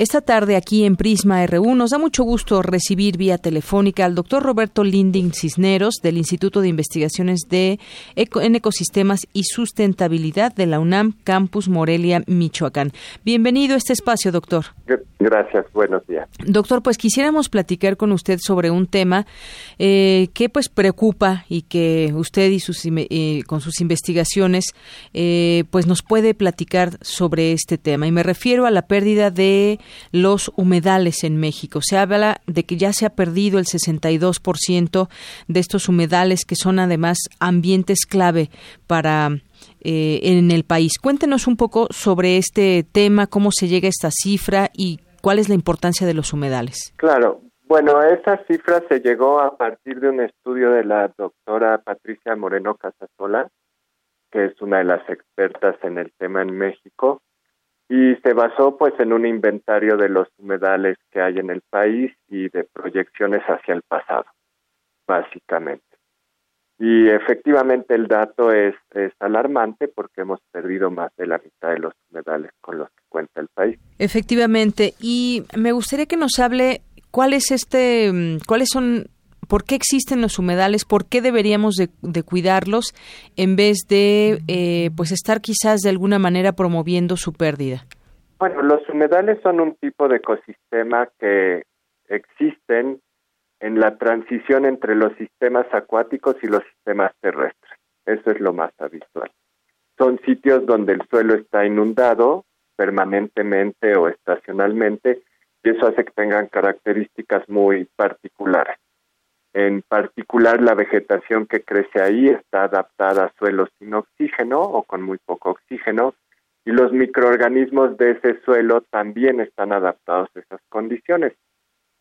Esta tarde aquí en Prisma RU nos da mucho gusto recibir vía telefónica al doctor Roberto Linding Cisneros del Instituto de Investigaciones de en Ecosistemas y Sustentabilidad de la UNAM Campus Morelia, Michoacán. Bienvenido a este espacio, doctor. Gracias, buenos días. Doctor, pues quisiéramos platicar con usted sobre un tema eh, que pues preocupa y que usted y sus, eh, con sus investigaciones eh, pues nos puede platicar sobre este tema. Y me refiero a la pérdida de los humedales en México. Se habla de que ya se ha perdido el 62% de estos humedales que son además ambientes clave para eh, en el país. Cuéntenos un poco sobre este tema, cómo se llega a esta cifra y cuál es la importancia de los humedales. Claro, bueno, esa cifra se llegó a partir de un estudio de la doctora Patricia Moreno Casasola, que es una de las expertas en el tema en México, y se basó pues en un inventario de los humedales que hay en el país y de proyecciones hacia el pasado, básicamente. Y efectivamente el dato es, es, alarmante porque hemos perdido más de la mitad de los humedales con los que cuenta el país. Efectivamente, y me gustaría que nos hable cuál es este, mm, cuáles son ¿Por qué existen los humedales? ¿Por qué deberíamos de, cuidarlos en vez de eh, pues estar quizás de alguna manera promoviendo su pérdida? Bueno, los humedales son un tipo de ecosistema que existen en la transición entre los sistemas acuáticos y los sistemas terrestres. Eso es lo más habitual. Son sitios donde el suelo está inundado permanentemente o estacionalmente y eso hace que tengan características muy particulares. En particular, la vegetación que crece ahí está adaptada a suelos sin oxígeno o con muy poco oxígeno y los microorganismos de ese suelo también están adaptados a esas condiciones.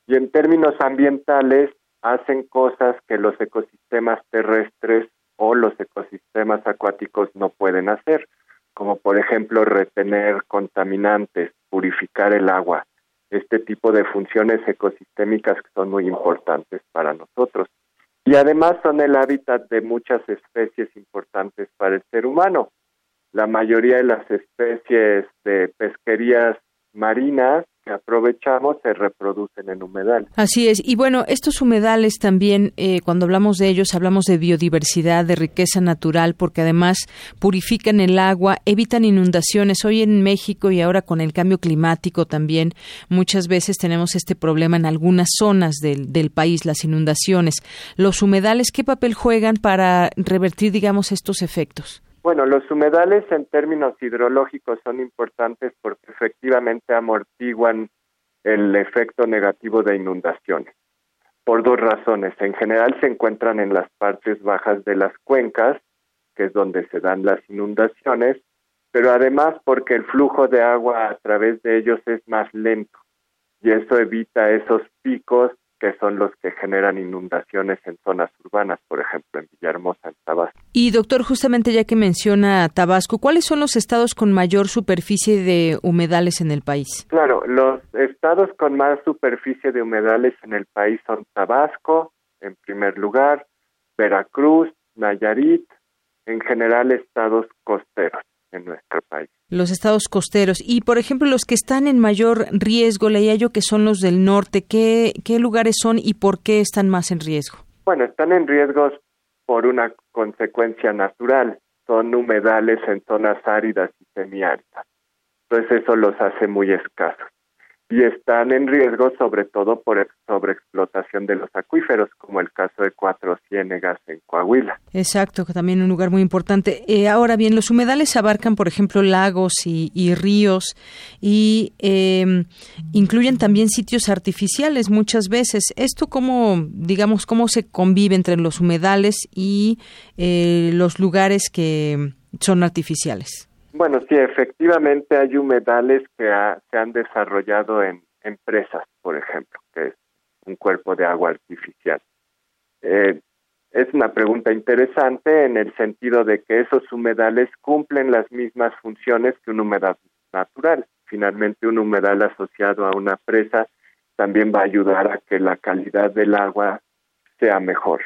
Y en términos ambientales, hacen cosas que los ecosistemas terrestres o los ecosistemas acuáticos no pueden hacer, como por ejemplo retener contaminantes, purificar el agua, este tipo de funciones ecosistémicas que son muy importantes para nosotros. Y además son el hábitat de muchas especies importantes para el ser humano. La mayoría de las especies de pesquerías marinas aprovechamos se reproducen en humedales. Así es. Y bueno, estos humedales también, eh, cuando hablamos de ellos, hablamos de biodiversidad, de riqueza natural, porque además purifican el agua, evitan inundaciones. Hoy en México y ahora con el cambio climático también, muchas veces tenemos este problema en algunas zonas del, del país, las inundaciones. Los humedales, ¿qué papel juegan para revertir, digamos, estos efectos? Bueno, los humedales en términos hidrológicos son importantes porque efectivamente amortiguan el efecto negativo de inundaciones. Por dos razones. En general se encuentran en las partes bajas de las cuencas, que es donde se dan las inundaciones, pero además porque el flujo de agua a través de ellos es más lento y eso evita esos picos que son los que generan inundaciones en zonas urbanas, por ejemplo, en Villahermosa, en Tabasco. Y doctor, justamente ya que menciona Tabasco, ¿cuáles son los estados con mayor superficie de humedales en el país? Claro, los estados con más superficie de humedales en el país son Tabasco, en primer lugar, Veracruz, Nayarit, en general estados costeros en nuestro país. Los estados costeros. Y, por ejemplo, los que están en mayor riesgo, leía yo que son los del norte. ¿Qué, qué lugares son y por qué están más en riesgo? Bueno, están en riesgo por una consecuencia natural. Son humedales en zonas áridas y semiáridas. Entonces eso los hace muy escasos y están en riesgo sobre todo por sobreexplotación de los acuíferos, como el caso de Cuatro Ciénegas en Coahuila. Exacto, también un lugar muy importante. Eh, ahora bien, los humedales abarcan, por ejemplo, lagos y, ríos y em, incluyen también sitios artificiales muchas veces. ¿Esto cómo, digamos, cómo se convive entre los humedales y eh, los lugares que son artificiales? Bueno, sí, efectivamente hay humedales que se han desarrollado en empresas, por ejemplo, que es un cuerpo de agua artificial. Eh, es una pregunta interesante en el sentido de que esos humedales cumplen las mismas funciones que un humedal natural. Finalmente, un humedal asociado a una presa también va a ayudar a que la calidad del agua sea mejor.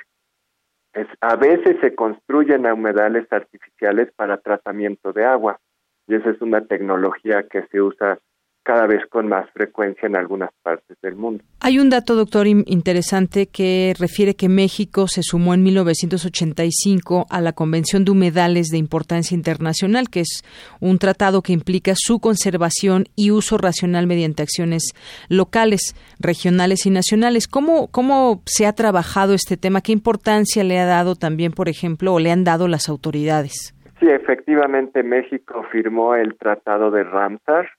Es, a veces se construyen humedales artificiales para tratamiento de agua y esa es una tecnología que se usa cada vez con más frecuencia en algunas partes del mundo. Hay un dato, doctor, interesante que refiere que México se sumó en 1985 a la Convención de Humedales de Importancia Internacional, que es un tratado que implica su conservación y uso racional mediante acciones locales, regionales y nacionales. ¿Cómo, cómo se ha trabajado este tema? ¿Qué importancia le ha dado también, por ejemplo, o le han dado las autoridades? Sí, efectivamente México firmó el Tratado de Ramsar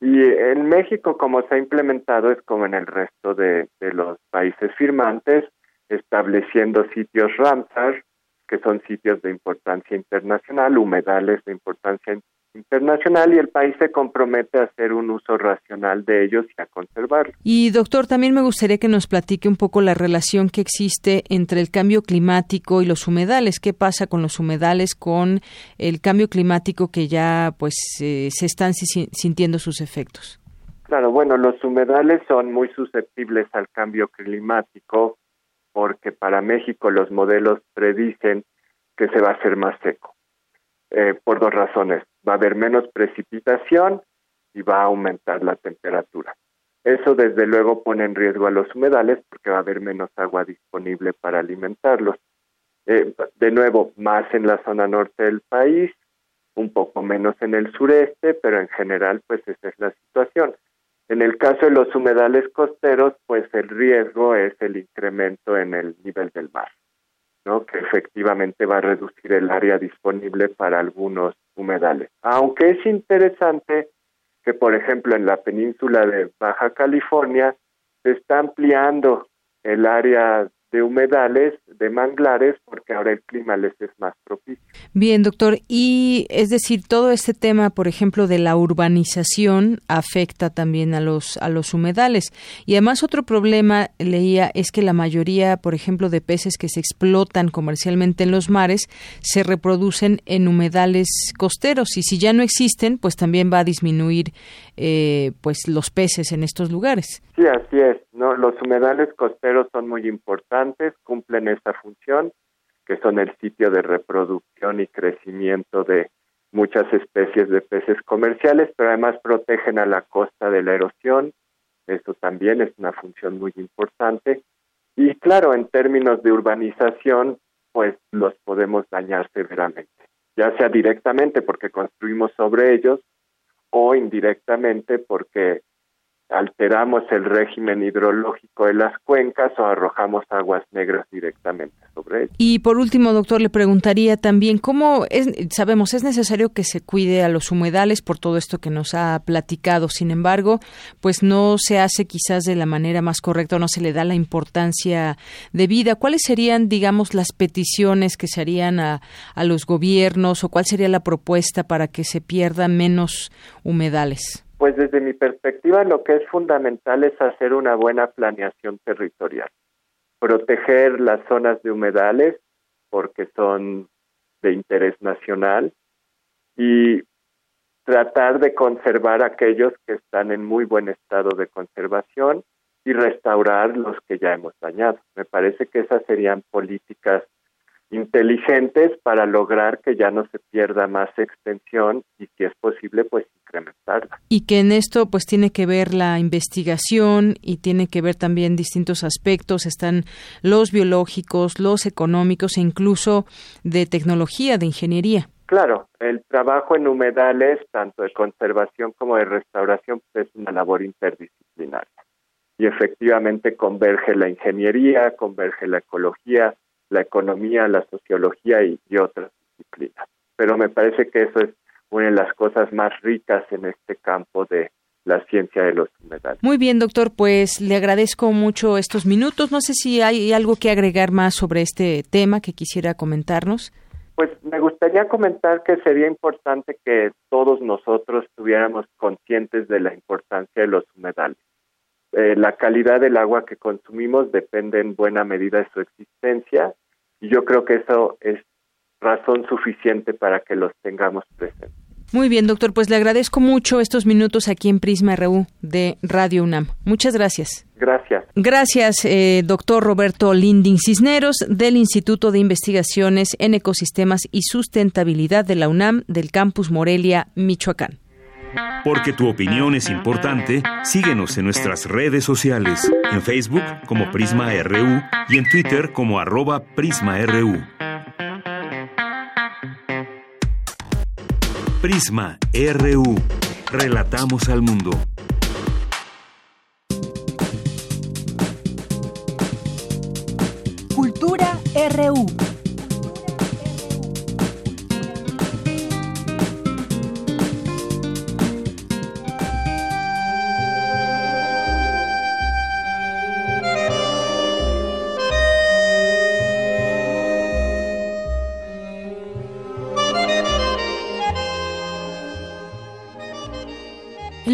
y en México como se ha implementado es como en el resto de, de los países firmantes, estableciendo sitios Ramsar, que son sitios de importancia internacional, humedales de importancia internacional y el país se compromete a hacer un uso racional de ellos y a conservarlos. Y doctor, también me gustaría que nos platique un poco la relación que existe entre el cambio climático y los humedales. ¿Qué pasa con los humedales con el cambio climático que ya pues eh, se están sintiendo sus efectos? Claro, bueno, los humedales son muy susceptibles al cambio climático porque para México los modelos predicen que se va a hacer más seco. Eh, por dos razones va a haber menos precipitación y va a aumentar la temperatura. Eso desde luego pone en riesgo a los humedales porque va a haber menos agua disponible para alimentarlos. Eh, de nuevo, más en la zona norte del país, un poco menos en el sureste, pero en general pues esa es la situación. En el caso de los humedales costeros, pues el riesgo es el incremento en el nivel del mar que efectivamente va a reducir el área disponible para algunos humedales. Aunque es interesante que, por ejemplo, en la península de Baja California se está ampliando el área de humedales, de manglares, porque ahora el clima les es más propicio. Bien, doctor. Y es decir, todo este tema, por ejemplo, de la urbanización afecta también a los a los humedales. Y además otro problema leía es que la mayoría, por ejemplo, de peces que se explotan comercialmente en los mares se reproducen en humedales costeros y si ya no existen, pues también va a disminuir eh, pues los peces en estos lugares. Sí, así es. Los humedales costeros son muy importantes, cumplen esta función, que son el sitio de reproducción y crecimiento de muchas especies de peces comerciales, pero además protegen a la costa de la erosión. Eso también es una función muy importante. Y claro, en términos de urbanización, pues los podemos dañar severamente, ya sea directamente porque construimos sobre ellos o indirectamente porque alteramos el régimen hidrológico de las cuencas o arrojamos aguas negras directamente sobre ellas. Y por último, doctor, le preguntaría también cómo es, sabemos es necesario que se cuide a los humedales por todo esto que nos ha platicado. Sin embargo, pues no se hace quizás de la manera más correcta o no se le da la importancia debida. ¿Cuáles serían, digamos, las peticiones que se harían a, a los gobiernos o cuál sería la propuesta para que se pierdan menos humedales? Pues desde mi perspectiva lo que es fundamental es hacer una buena planeación territorial, proteger las zonas de humedales porque son de interés nacional y tratar de conservar aquellos que están en muy buen estado de conservación y restaurar los que ya hemos dañado. Me parece que esas serían políticas inteligentes para lograr que ya no se pierda más extensión y si es posible pues incrementarla. Y que en esto pues tiene que ver la investigación y tiene que ver también distintos aspectos, están los biológicos, los económicos e incluso de tecnología, de ingeniería. Claro, el trabajo en humedales, tanto de conservación como de restauración, pues, es una labor interdisciplinaria. Y efectivamente converge la ingeniería, converge la ecología, la economía, la sociología y, otras disciplinas. Pero me parece que eso es una de las cosas más ricas en este campo de la ciencia de los humedales. Muy bien, doctor, pues le agradezco mucho estos minutos. No sé si hay algo que agregar más sobre este tema que quisiera comentarnos. Pues me gustaría comentar que sería importante que todos nosotros estuviéramos conscientes de la importancia de los humedales. Eh, la calidad del agua que consumimos depende en buena medida de su existencia y yo creo que eso es razón suficiente para que los tengamos presentes. Muy bien, doctor, pues le agradezco mucho estos minutos aquí en Prisma RU de Radio UNAM. Muchas gracias. Gracias. Gracias, eh, doctor Roberto Linding Cisneros, del Instituto de Investigaciones en Ecosistemas y Sustentabilidad de la UNAM del Campus Morelia, Michoacán. Porque tu opinión es importante, síguenos en nuestras redes sociales, en Facebook como Prisma RU y en Twitter como arroba PrismaRU. Prisma RU. Relatamos al mundo. Cultura RU.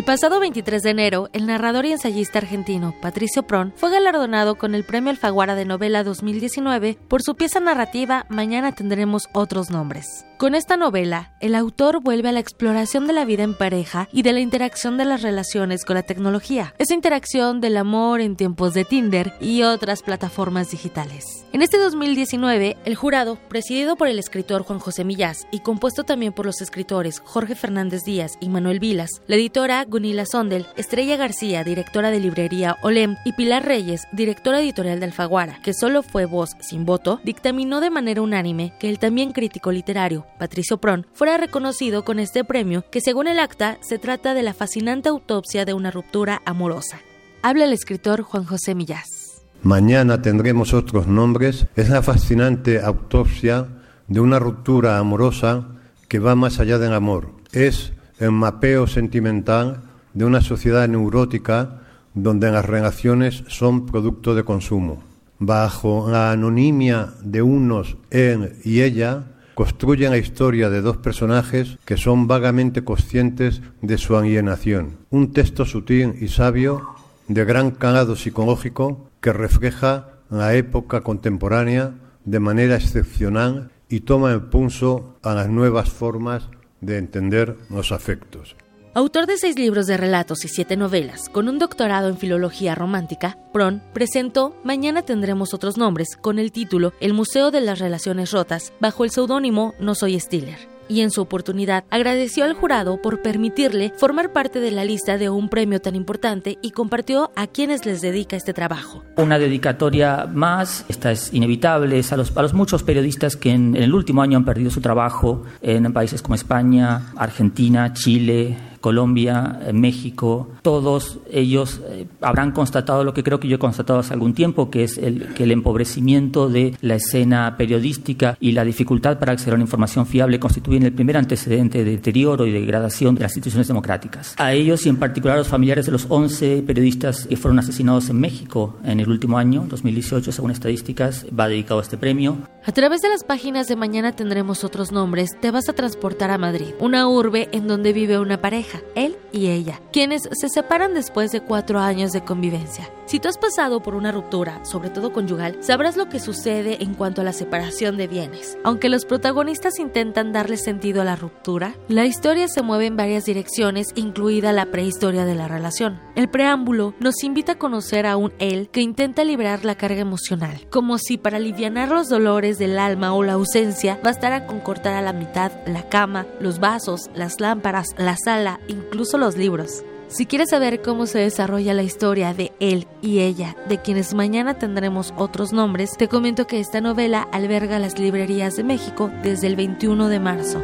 El pasado 23 de enero, el narrador y ensayista argentino Patricio Pron fue galardonado con el Premio Alfaguara de Novela 2019 por su pieza narrativa Mañana tendremos otros nombres. Con esta novela, el autor vuelve a la exploración de la vida en pareja y de la interacción de las relaciones con la tecnología, esa interacción del amor en tiempos de Tinder y otras plataformas digitales. En este 2019, el jurado, presidido por el escritor Juan José Millás y compuesto también por los escritores Jorge Fernández Díaz y Manuel Vilas, la editora Gunila Sondel, Estrella García, directora de librería Olem, y Pilar Reyes, directora editorial de Alfaguara, que solo fue voz sin voto, dictaminó de manera unánime que el también crítico literario Patricio Pron fuera reconocido con este premio que según el acta se trata de la fascinante autopsia de una ruptura amorosa. Habla el escritor Juan José Millás. Mañana tendremos otros nombres. Es la fascinante autopsia de una ruptura amorosa que va más allá del amor. Es el mapeo sentimental de una sociedad neurótica donde las relaciones son producto de consumo. Bajo la anonimia de unos, él y ella, construyen la historia de dos personajes que son vagamente conscientes de su alienación. Un texto sutil y sabio de gran calado psicológico que refleja la época contemporánea de manera excepcional y toma el pulso a las nuevas formas de entender los afectos. Autor de seis libros de relatos y siete novelas, con un doctorado en filología romántica, Pron presentó Mañana tendremos otros nombres con el título El Museo de las Relaciones Rotas, bajo el seudónimo No Soy Stiller y en su oportunidad agradeció al jurado por permitirle formar parte de la lista de un premio tan importante y compartió a quienes les dedica este trabajo. Una dedicatoria más, esta es inevitable, es a los, a los muchos periodistas que en, en el último año han perdido su trabajo en países como España, Argentina, Chile, Colombia, México, todos ellos eh, habrán constatado lo que creo que yo he constatado hace algún tiempo, que es el, que el empobrecimiento de la escena periodística y la dificultad para acceder a una información fiable constituyen el primer antecedente de deterioro y degradación de las instituciones democráticas. A ellos y en particular a los familiares de los 11 periodistas que fueron asesinados en México en el último año, 2018, según estadísticas, va dedicado este premio. A través de las páginas de Mañana tendremos otros nombres, te vas a transportar a Madrid, una urbe en donde vive una pareja él y ella, quienes se separan después de cuatro años de convivencia. Si tú has pasado por una ruptura, sobre todo conyugal, sabrás lo que sucede en cuanto a la separación de bienes. Aunque los protagonistas intentan darle sentido a la ruptura, la historia se mueve en varias direcciones, incluida la prehistoria de la relación. El preámbulo nos invita a conocer a un él que intenta liberar la carga emocional, como si para aliviar los dolores del alma o la ausencia bastara con cortar a la mitad la cama, los vasos, las lámparas, la sala, incluso los libros. Si quieres saber cómo se desarrolla la historia de él y ella, de quienes mañana tendremos otros nombres, te comento que esta novela alberga las librerías de México desde el 21 de marzo.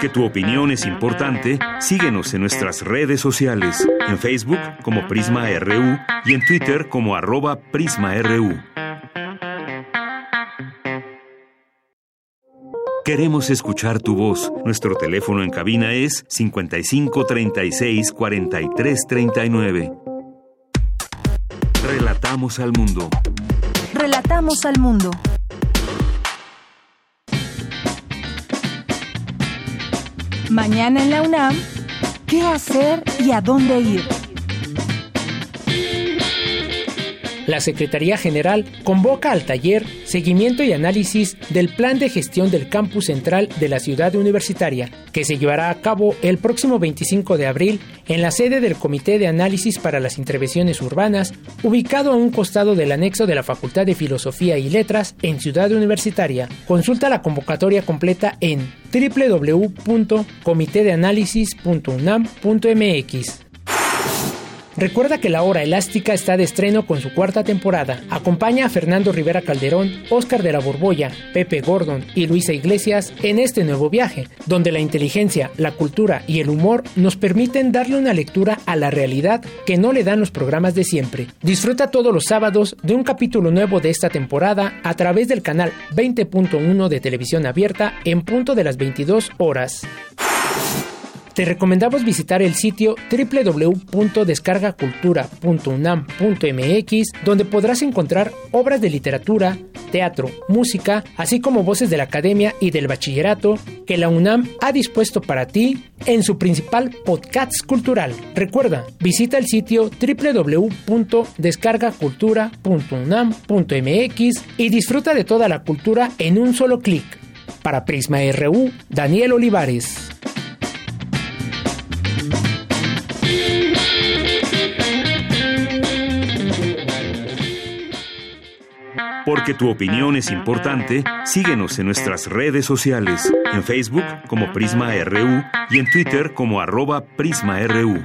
Porque tu opinión es importante, síguenos en nuestras redes sociales, en Facebook como Prisma RU y en Twitter como arroba PrismaRU. Queremos escuchar tu voz. Nuestro teléfono en cabina es 55 36 43 39. Relatamos al mundo. Relatamos al mundo. Mañana en la UNAM, ¿qué hacer y a dónde ir? La Secretaría General convoca al taller Seguimiento y Análisis del Plan de Gestión del Campus Central de la Ciudad Universitaria, que se llevará a cabo el próximo 25 de abril en la sede del Comité de Análisis para las Intervenciones Urbanas, ubicado a un costado del anexo de la Facultad de Filosofía y Letras en Ciudad Universitaria. Consulta la convocatoria completa en www.comitedeanálisis.unam.mx. Recuerda que La Hora Elástica está de estreno con su cuarta temporada. Acompaña a Fernando Rivera Calderón, Oscar de la Borbolla, Pepe Gordon y Luisa Iglesias en este nuevo viaje, donde la inteligencia, la cultura y el humor nos permiten darle una lectura a la realidad que no le dan los programas de siempre. Disfruta todos los sábados de un capítulo nuevo de esta temporada a través del canal 20.1 de televisión abierta en punto de las 22 horas. Te recomendamos visitar el sitio www.descargacultura.unam.mx donde podrás encontrar obras de literatura, teatro, música, así como voces de la academia y del bachillerato que la UNAM ha dispuesto para ti en su principal podcast cultural. Recuerda, visita el sitio www.descargacultura.unam.mx y disfruta de toda la cultura en un solo clic. Para Prisma RU, Daniel Olivares. Porque tu opinión es importante, síguenos en nuestras redes sociales, en Facebook como Prisma RU y en Twitter como arroba PrismaRU.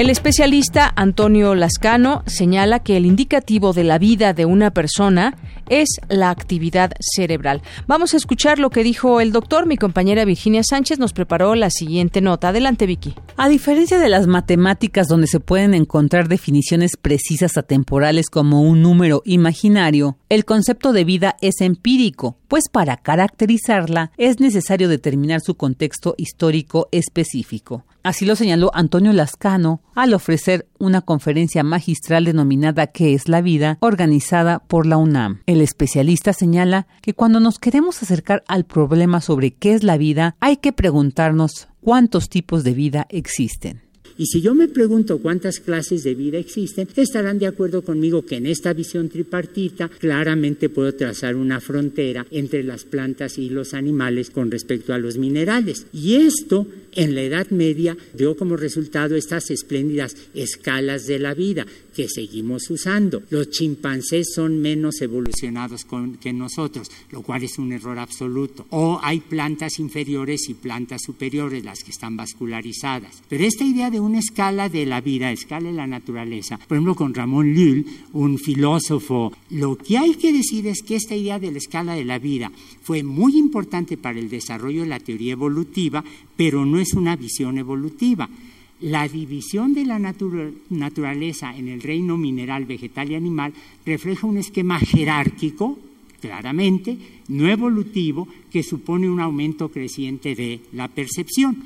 El especialista Antonio Lascano señala que el indicativo de la vida de una persona es la actividad cerebral. Vamos a escuchar lo que dijo el doctor. Mi compañera Virginia Sánchez nos preparó la siguiente nota. Adelante, Vicky. A diferencia de las matemáticas donde se pueden encontrar definiciones precisas atemporales como un número imaginario, el concepto de vida es empírico, pues para caracterizarla es necesario determinar su contexto histórico específico. Así lo señaló Antonio Lascano al ofrecer una conferencia magistral denominada ¿Qué es la vida?, organizada por la UNAM. El especialista señala que cuando nos queremos acercar al problema sobre qué es la vida, hay que preguntarnos cuántos tipos de vida existen. Y si yo me pregunto cuántas clases de vida existen, estarán de acuerdo conmigo que en esta visión tripartita claramente puedo trazar una frontera entre las plantas y los animales con respecto a los minerales. Y esto en la Edad Media dio como resultado estas espléndidas escalas de la vida que seguimos usando. Los chimpancés son menos evolucionados que nosotros, lo cual es un error absoluto. O hay plantas inferiores y plantas superiores, las que están vascularizadas. Pero esta idea de una escala de la vida, escala de la naturaleza, por ejemplo con Ramón Llull, un filósofo, lo que hay que decir es que esta idea de la escala de la vida fue muy importante para el desarrollo de la teoría evolutiva, pero no es una visión evolutiva. La división de la naturaleza en el reino mineral, vegetal y animal refleja un esquema jerárquico, claramente, no evolutivo, que supone un aumento creciente de la percepción.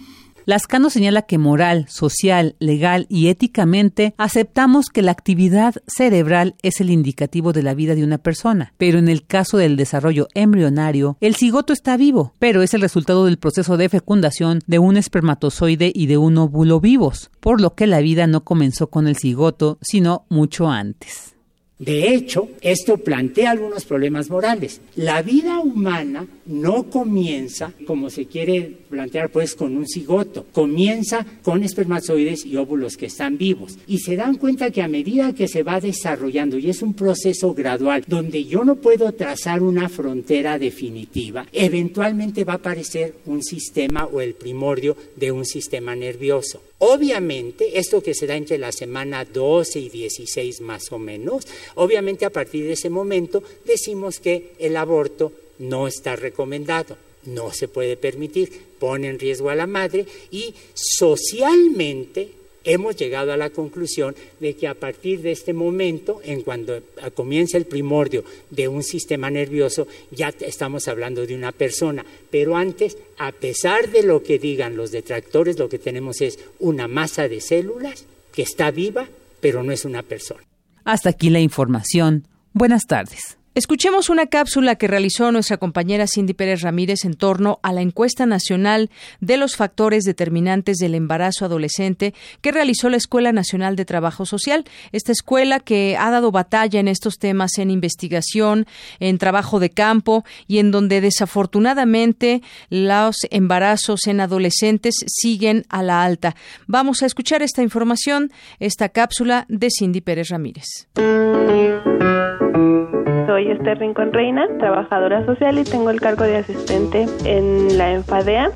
Lascano señala que moral, social, legal y éticamente aceptamos que la actividad cerebral es el indicativo de la vida de una persona, pero en el caso del desarrollo embrionario, el cigoto está vivo, pero es el resultado del proceso de fecundación de un espermatozoide y de un óvulo vivos, por lo que la vida no comenzó con el cigoto, sino mucho antes. De hecho, esto plantea algunos problemas morales. La vida humana no comienza como se quiere plantear pues con un cigoto, comienza con espermatozoides y óvulos que están vivos y se dan cuenta que a medida que se va desarrollando y es un proceso gradual donde yo no puedo trazar una frontera definitiva, eventualmente va a aparecer un sistema o el primordio de un sistema nervioso. Obviamente, esto que se da entre la semana 12 y 16 más o menos, obviamente a partir de ese momento decimos que el aborto no está recomendado, no se puede permitir, pone en riesgo a la madre y socialmente hemos llegado a la conclusión de que a partir de este momento, en cuando comienza el primordio de un sistema nervioso, ya estamos hablando de una persona. Pero antes, a pesar de lo que digan los detractores, lo que tenemos es una masa de células que está viva, pero no es una persona. Hasta aquí la información. Buenas tardes. Escuchemos una cápsula que realizó nuestra compañera Cindy Pérez Ramírez en torno a la encuesta nacional de los factores determinantes del embarazo adolescente que realizó la Escuela Nacional de Trabajo Social. Esta escuela que ha dado batalla en estos temas en investigación, en trabajo de campo y en donde desafortunadamente los embarazos en adolescentes siguen a la alta. Vamos a escuchar esta información, esta cápsula de Cindy Pérez Ramírez. Esther Rincón Reina, trabajadora social y tengo el cargo de asistente en la Enfadea.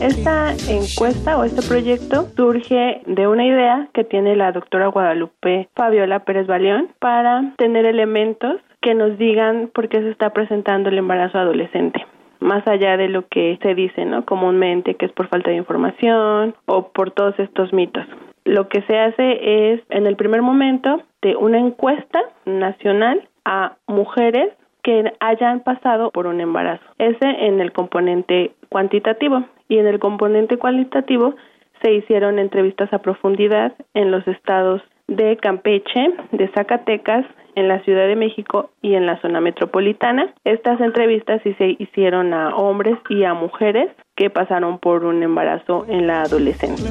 Esta encuesta o este proyecto surge de una idea que tiene la doctora Guadalupe Fabiola Pérez Baleón para tener elementos que nos digan por qué se está presentando el embarazo adolescente más allá de lo que se dice, ¿no? Comúnmente que es por falta de información o por todos estos mitos lo que se hace es, en el primer momento, de una encuesta nacional a mujeres que hayan pasado por un embarazo. Ese en el componente cuantitativo. Y en el componente cualitativo se hicieron entrevistas a profundidad en los estados de Campeche, de Zacatecas, en la Ciudad de México y en la zona metropolitana. Estas entrevistas sí se hicieron a hombres y a mujeres que pasaron por un embarazo en la adolescencia.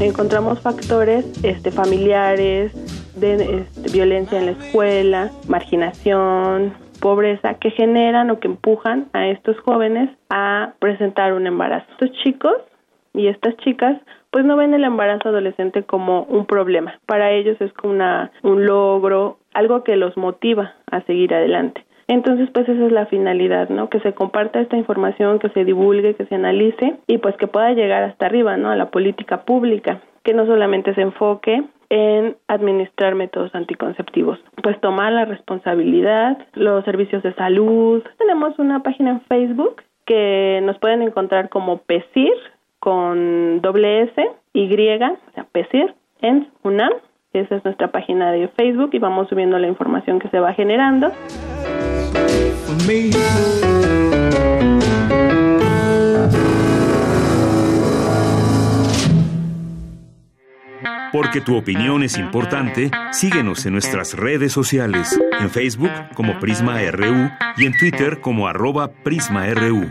Encontramos factores este, familiares, de este, violencia en la escuela, marginación, pobreza, que generan o que empujan a estos jóvenes a presentar un embarazo. Estos chicos y estas chicas pues no ven el embarazo adolescente como un problema. Para ellos es como una, un logro, algo que los motiva a seguir adelante. Entonces, pues esa es la finalidad, ¿no? Que se comparta esta información, que se divulgue, que se analice y pues que pueda llegar hasta arriba, ¿no? A la política pública, que no solamente se enfoque en administrar métodos anticonceptivos, pues tomar la responsabilidad, los servicios de salud. Tenemos una página en Facebook que nos pueden encontrar como PESIR con doble S, Y, o sea, PESIR, en UNAM. Esa es nuestra página de Facebook y vamos subiendo la información que se va generando. Porque tu opinión es importante, síguenos en nuestras redes sociales, en Facebook como Prisma RU y en Twitter como arroba PrismaRU.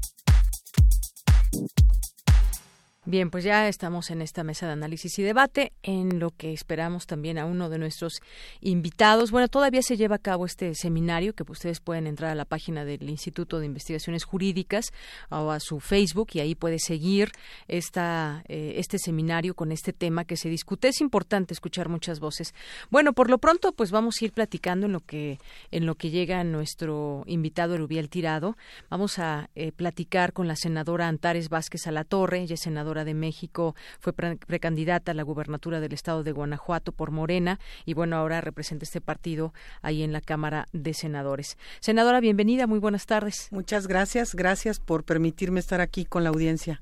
Bien, pues ya estamos en esta mesa de análisis y debate, en lo que esperamos también a uno de nuestros invitados. Bueno, todavía se lleva a cabo este seminario que ustedes pueden entrar a la página del Instituto de Investigaciones Jurídicas o a su Facebook y ahí puede seguir esta, eh, este seminario con este tema que se discute. Es importante escuchar muchas voces. Bueno, por lo pronto, pues vamos a ir platicando en lo que en lo que llega nuestro invitado Erubiel Tirado. Vamos a eh, platicar con la senadora Antares Vázquez Alatorre, ella es senadora de México, fue precandidata a la gubernatura del estado de Guanajuato por Morena y bueno, ahora representa este partido ahí en la Cámara de Senadores. Senadora, bienvenida, muy buenas tardes. Muchas gracias, gracias por permitirme estar aquí con la audiencia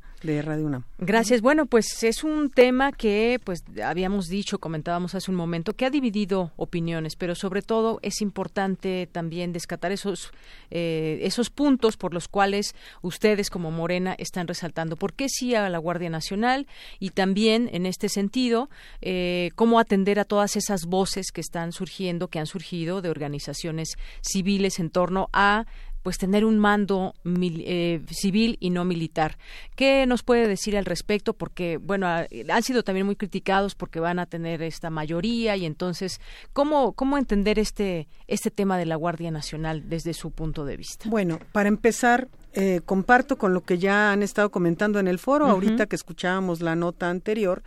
Gracias. Bueno, pues es un tema que pues habíamos dicho, comentábamos hace un momento, que ha dividido opiniones, pero sobre todo es importante también descatar esos eh, esos puntos por los cuales ustedes como Morena están resaltando. ¿Por qué sí a la Guardia Nacional? Y también en este sentido, eh, cómo atender a todas esas voces que están surgiendo, que han surgido de organizaciones civiles en torno a pues tener un mando eh, civil y no militar. ¿Qué nos puede decir al respecto? Porque, bueno, han sido también muy criticados porque van a tener esta mayoría y entonces, ¿cómo, cómo entender este, este tema de la Guardia Nacional desde su punto de vista? Bueno, para empezar, eh, comparto con lo que ya han estado comentando en el foro, ahorita que escuchábamos la nota anterior,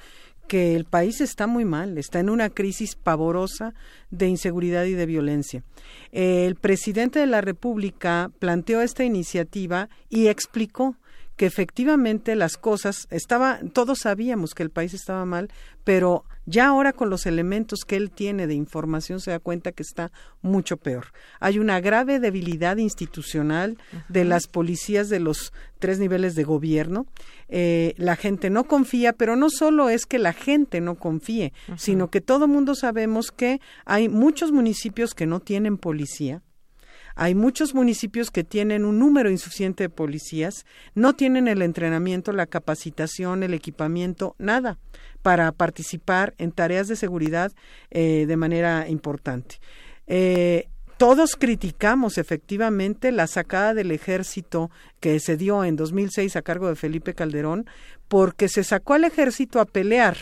que el país está muy mal, está en una crisis pavorosa de inseguridad y de violencia. El presidente de la República planteó esta iniciativa y explicó que efectivamente las cosas estaba todos sabíamos que el país estaba mal, pero ya ahora con los elementos que él tiene de información se da cuenta que está mucho peor. Hay una grave debilidad institucional de las policías de los tres niveles de gobierno. Eh, la gente no confía, pero no solo es que la gente no confíe, sino que todo mundo sabemos que hay muchos municipios que no tienen policía hay muchos municipios que tienen un número insuficiente de policías, no tienen el entrenamiento, la capacitación, el equipamiento, nada para participar en tareas de seguridad eh, de manera importante. Eh, todos criticamos efectivamente la sacada del ejército que se dio en 2006 a cargo de Felipe Calderón, porque se sacó al ejército a pelear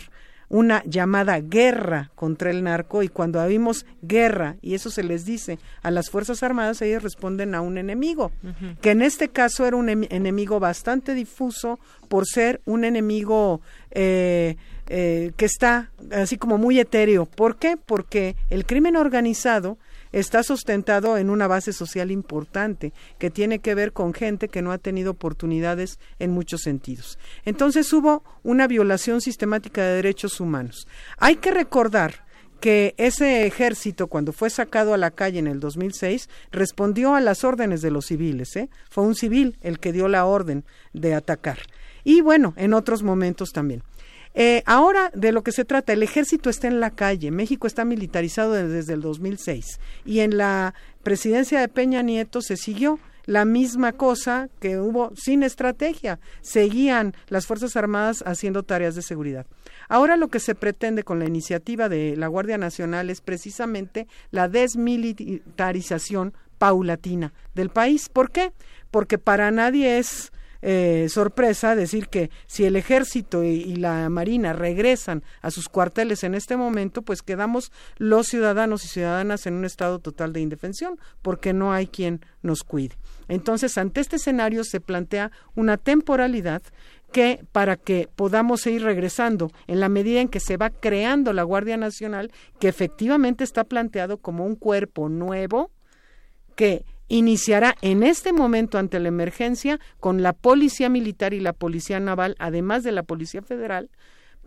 una llamada guerra contra el narco y cuando vimos guerra y eso se les dice a las Fuerzas Armadas, ellos responden a un enemigo, que en este caso era un enemigo bastante difuso por ser un enemigo eh, eh, que está así como muy etéreo. ¿Por qué? Porque el crimen organizado está sustentado en una base social importante que tiene que ver con gente que no ha tenido oportunidades en muchos sentidos. Entonces hubo una violación sistemática de derechos humanos. Hay que recordar que ese ejército, cuando fue sacado a la calle en el 2006, respondió a las órdenes de los civiles. ¿eh? Fue un civil el que dio la orden de atacar. Y bueno, en otros momentos también. Eh, ahora de lo que se trata, el ejército está en la calle, México está militarizado desde el 2006 y en la presidencia de Peña Nieto se siguió la misma cosa que hubo sin estrategia, seguían las Fuerzas Armadas haciendo tareas de seguridad. Ahora lo que se pretende con la iniciativa de la Guardia Nacional es precisamente la desmilitarización paulatina del país. ¿Por qué? Porque para nadie es eh, sorpresa decir que si el ejército y, la marina regresan a sus cuarteles en este momento, pues quedamos los ciudadanos y ciudadanas en un estado total de indefensión, porque no hay quien nos cuide. Entonces, ante este escenario se plantea una temporalidad que para que podamos ir regresando en la medida en que se va creando la Guardia Nacional, que efectivamente está planteado como un cuerpo nuevo que iniciará en este momento ante la emergencia con la Policía Militar y la Policía Naval, además de la Policía Federal,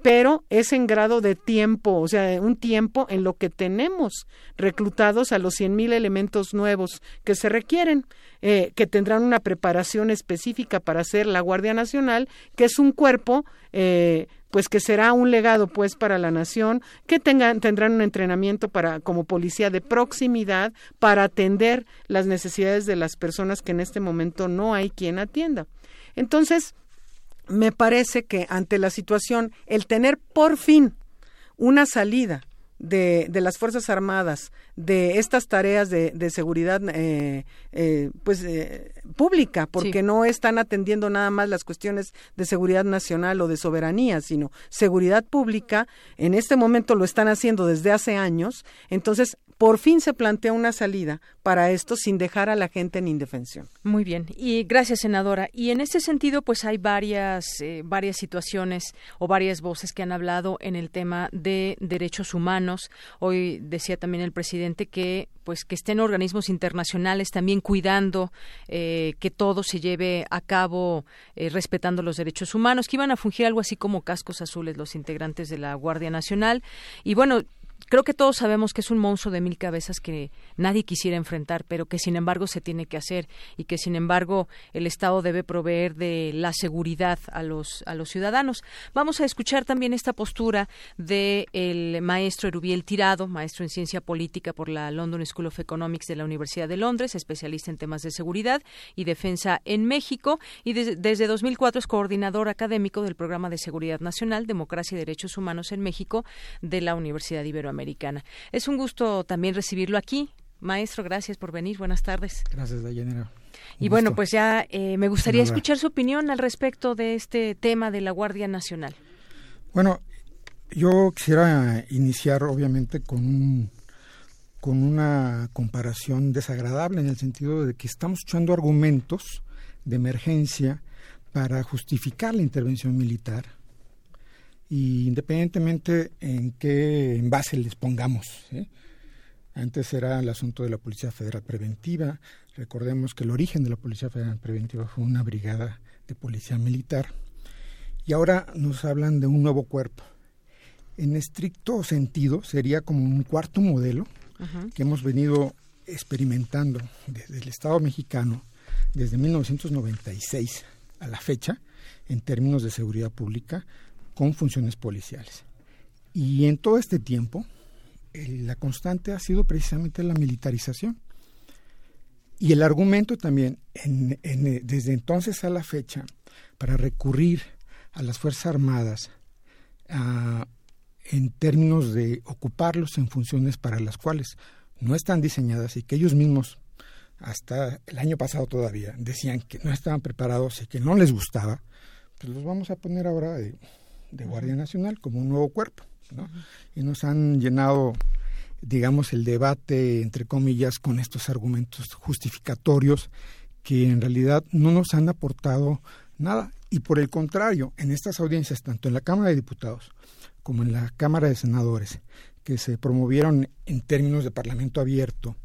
pero es en grado de tiempo, o sea, un tiempo en lo que tenemos reclutados a los cien mil elementos nuevos que se requieren, eh, que tendrán una preparación específica para hacer la Guardia Nacional, que es un cuerpo eh, pues que será un legado pues para la nación, que tengan, tendrán un entrenamiento para como policía de proximidad para atender las necesidades de las personas que en este momento no hay quien atienda. Entonces, me parece que ante la situación, el tener por fin una salida de, de las Fuerzas Armadas de estas tareas de, de seguridad eh, eh, pues eh, pública, porque no están atendiendo nada más las cuestiones de seguridad nacional o de soberanía, sino seguridad pública. En este momento lo están haciendo desde hace años. Entonces, por fin se plantea una salida para esto sin dejar a la gente en indefensión. Muy bien, y gracias senadora. Y en ese sentido, pues hay varias eh, varias situaciones o varias voces que han hablado en el tema de derechos humanos. Hoy decía también el presidente que pues que estén organismos internacionales también cuidando eh, que todo se lleve a cabo eh, respetando los derechos humanos, que iban a fungir algo así como cascos azules los integrantes de la Guardia Nacional. Y bueno, creo que todos sabemos que es un monstruo de mil cabezas que nadie quisiera enfrentar, pero que sin embargo se tiene que hacer y que sin embargo el Estado debe proveer de la seguridad a los a los ciudadanos. Vamos a escuchar también esta postura del el maestro Erubiel Tirado, maestro en ciencia política por la London School of Economics de la Universidad de Londres, especialista en temas de seguridad y defensa en México y desde 2004 es coordinador académico del programa de seguridad nacional, democracia y derechos humanos en México de la Universidad Iberoamericana. Es un gusto también recibirlo aquí. Maestro, gracias por venir. Buenas tardes. Gracias, Dayanera. Y bueno, pues ya eh, me gustaría escuchar su opinión al respecto de este tema de la Guardia Nacional. Bueno, yo quisiera iniciar obviamente con con una comparación desagradable en el sentido de que estamos echando argumentos de emergencia para justificar la intervención militar y independientemente en qué envase les pongamos. Antes era el asunto de la Policía Federal Preventiva. Recordemos que el origen de la Policía Federal Preventiva fue una brigada de policía militar. Y ahora nos hablan de un nuevo cuerpo. En estricto sentido, sería como un cuarto modelo que hemos venido experimentando desde el Estado mexicano desde 1996 a la fecha en términos de seguridad pública con funciones policiales. Y en todo este tiempo, la constante ha sido precisamente la militarización. Y el argumento también, desde entonces a la fecha, para recurrir a las Fuerzas Armadas en términos de ocuparlos en funciones para las cuales no están diseñadas y que ellos mismos, hasta el año pasado todavía, decían que no estaban preparados y que no les gustaba, pues los vamos a poner ahora de Guardia Nacional como un nuevo cuerpo. Y nos han llenado, digamos, el debate, entre comillas, con estos argumentos justificatorios que en realidad no nos han aportado nada. Y por el contrario, en estas audiencias, tanto en la Cámara de Diputados como en la Cámara de Senadores, que se promovieron en términos de Parlamento abierto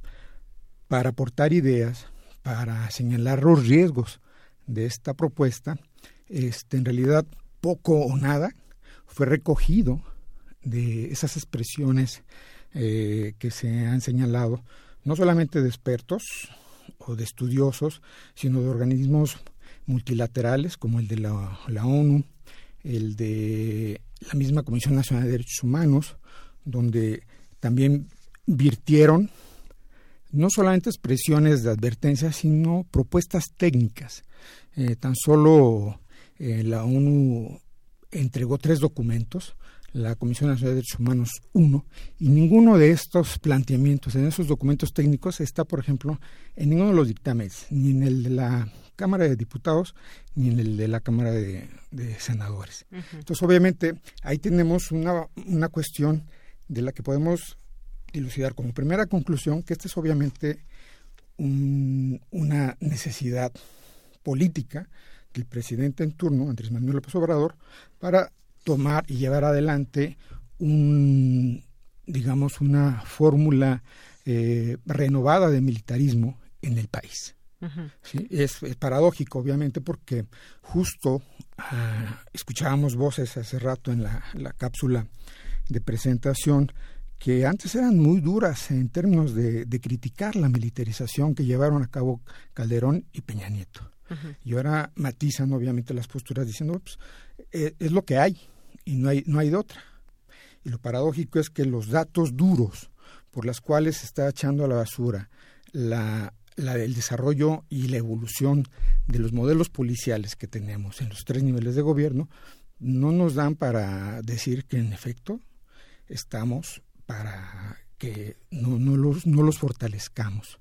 para aportar ideas, para señalar los riesgos de esta propuesta, este, en realidad poco o nada fue recogido de esas expresiones eh, que se han señalado, no solamente de expertos o de estudiosos, sino de organismos multilaterales como el de la, ONU, el de la misma Comisión Nacional de Derechos Humanos, donde también virtieron no solamente expresiones de advertencia, sino propuestas técnicas. Eh, tan solo eh, la ONU entregó tres documentos, la Comisión Nacional de Derechos Humanos uno, y ninguno de estos planteamientos en esos documentos técnicos está, por ejemplo, en ninguno de los dictámenes, ni en el de la Cámara de Diputados, ni en el de la Cámara de, Senadores. Entonces, obviamente, ahí tenemos una, una cuestión de la que podemos dilucidar como primera conclusión que esta es obviamente una necesidad política el presidente en turno, Andrés Manuel López Obrador, para tomar y llevar adelante un, digamos, una fórmula eh, renovada de militarismo en el país. es, paradójico, obviamente, porque justo ah, escuchábamos voces hace rato en la, la, cápsula de presentación que antes eran muy duras en términos de, de criticar la militarización que llevaron a cabo Calderón y Peña Nieto. Y ahora matizan obviamente las posturas diciendo, pues, eh, es lo que hay y no hay, no hay de otra. Y lo paradójico es que los datos duros por los cuales se está echando a la basura la, desarrollo y la evolución de los modelos policiales que tenemos en los tres niveles de gobierno no nos dan para decir que en efecto estamos para que no, no, los, no los fortalezcamos.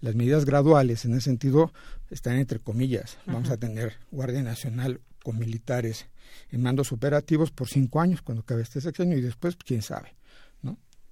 Las medidas graduales en ese sentido están entre comillas. Vamos a tener Guardia Nacional con militares en mandos operativos por cinco años cuando acabe este sexenio y después quién sabe.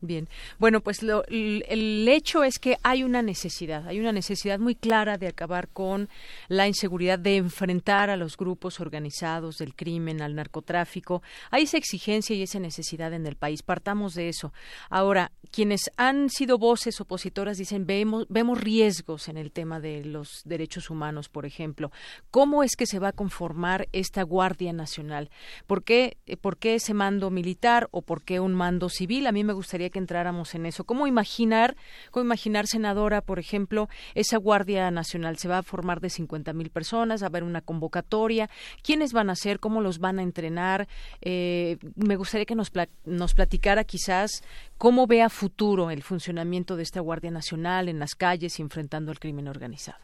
Bien, bueno, pues lo, el hecho es que hay una necesidad, hay una necesidad muy clara de acabar con la inseguridad, de enfrentar a los grupos organizados del crimen, al narcotráfico. Hay esa exigencia y esa necesidad en el país. Partamos de eso. Ahora, quienes han sido voces opositoras dicen vemos, vemos riesgos en el tema de los derechos humanos, por ejemplo. ¿Cómo es que se va a conformar esta Guardia Nacional? ¿Por qué, por qué ese mando militar o por qué un mando civil? A mí me gustaría que entráramos en eso. ¿Cómo imaginar, cómo imaginar, senadora, por ejemplo, esa Guardia Nacional? ¿Se va a formar de 50 mil personas? ¿Va a haber una convocatoria? ¿Quiénes van a ser? ¿Cómo los van a entrenar? Eh, me gustaría que nos, nos platicara quizás cómo ve a futuro el funcionamiento de esta Guardia Nacional en las calles enfrentando el crimen organizado.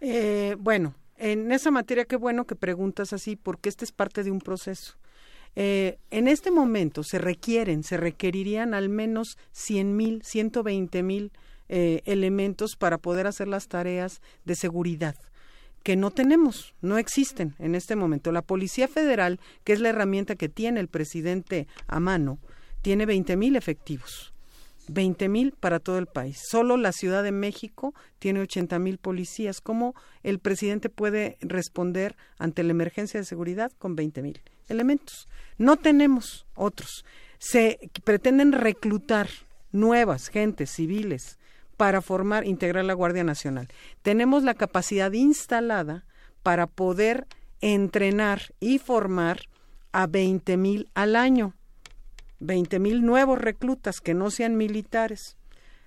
Eh, bueno, en esa materia qué bueno que preguntas así, porque este es parte de un proceso. Eh, en este momento se requieren, se requerirían al menos 100 mil, 120 mil eh, elementos para poder hacer las tareas de seguridad que no tenemos, no existen en este momento. La Policía Federal, que es la herramienta que tiene el presidente a mano, tiene 20 mil efectivos. 20 mil para todo el país. Solo la Ciudad de México tiene 80 mil policías. ¿Cómo el presidente puede responder ante la emergencia de seguridad con 20 mil elementos? No tenemos otros. Se pretenden reclutar nuevas gentes civiles para formar, integrar la Guardia Nacional. Tenemos la capacidad instalada para poder entrenar y formar a 20 mil al año. 20 mil nuevos reclutas que no sean militares.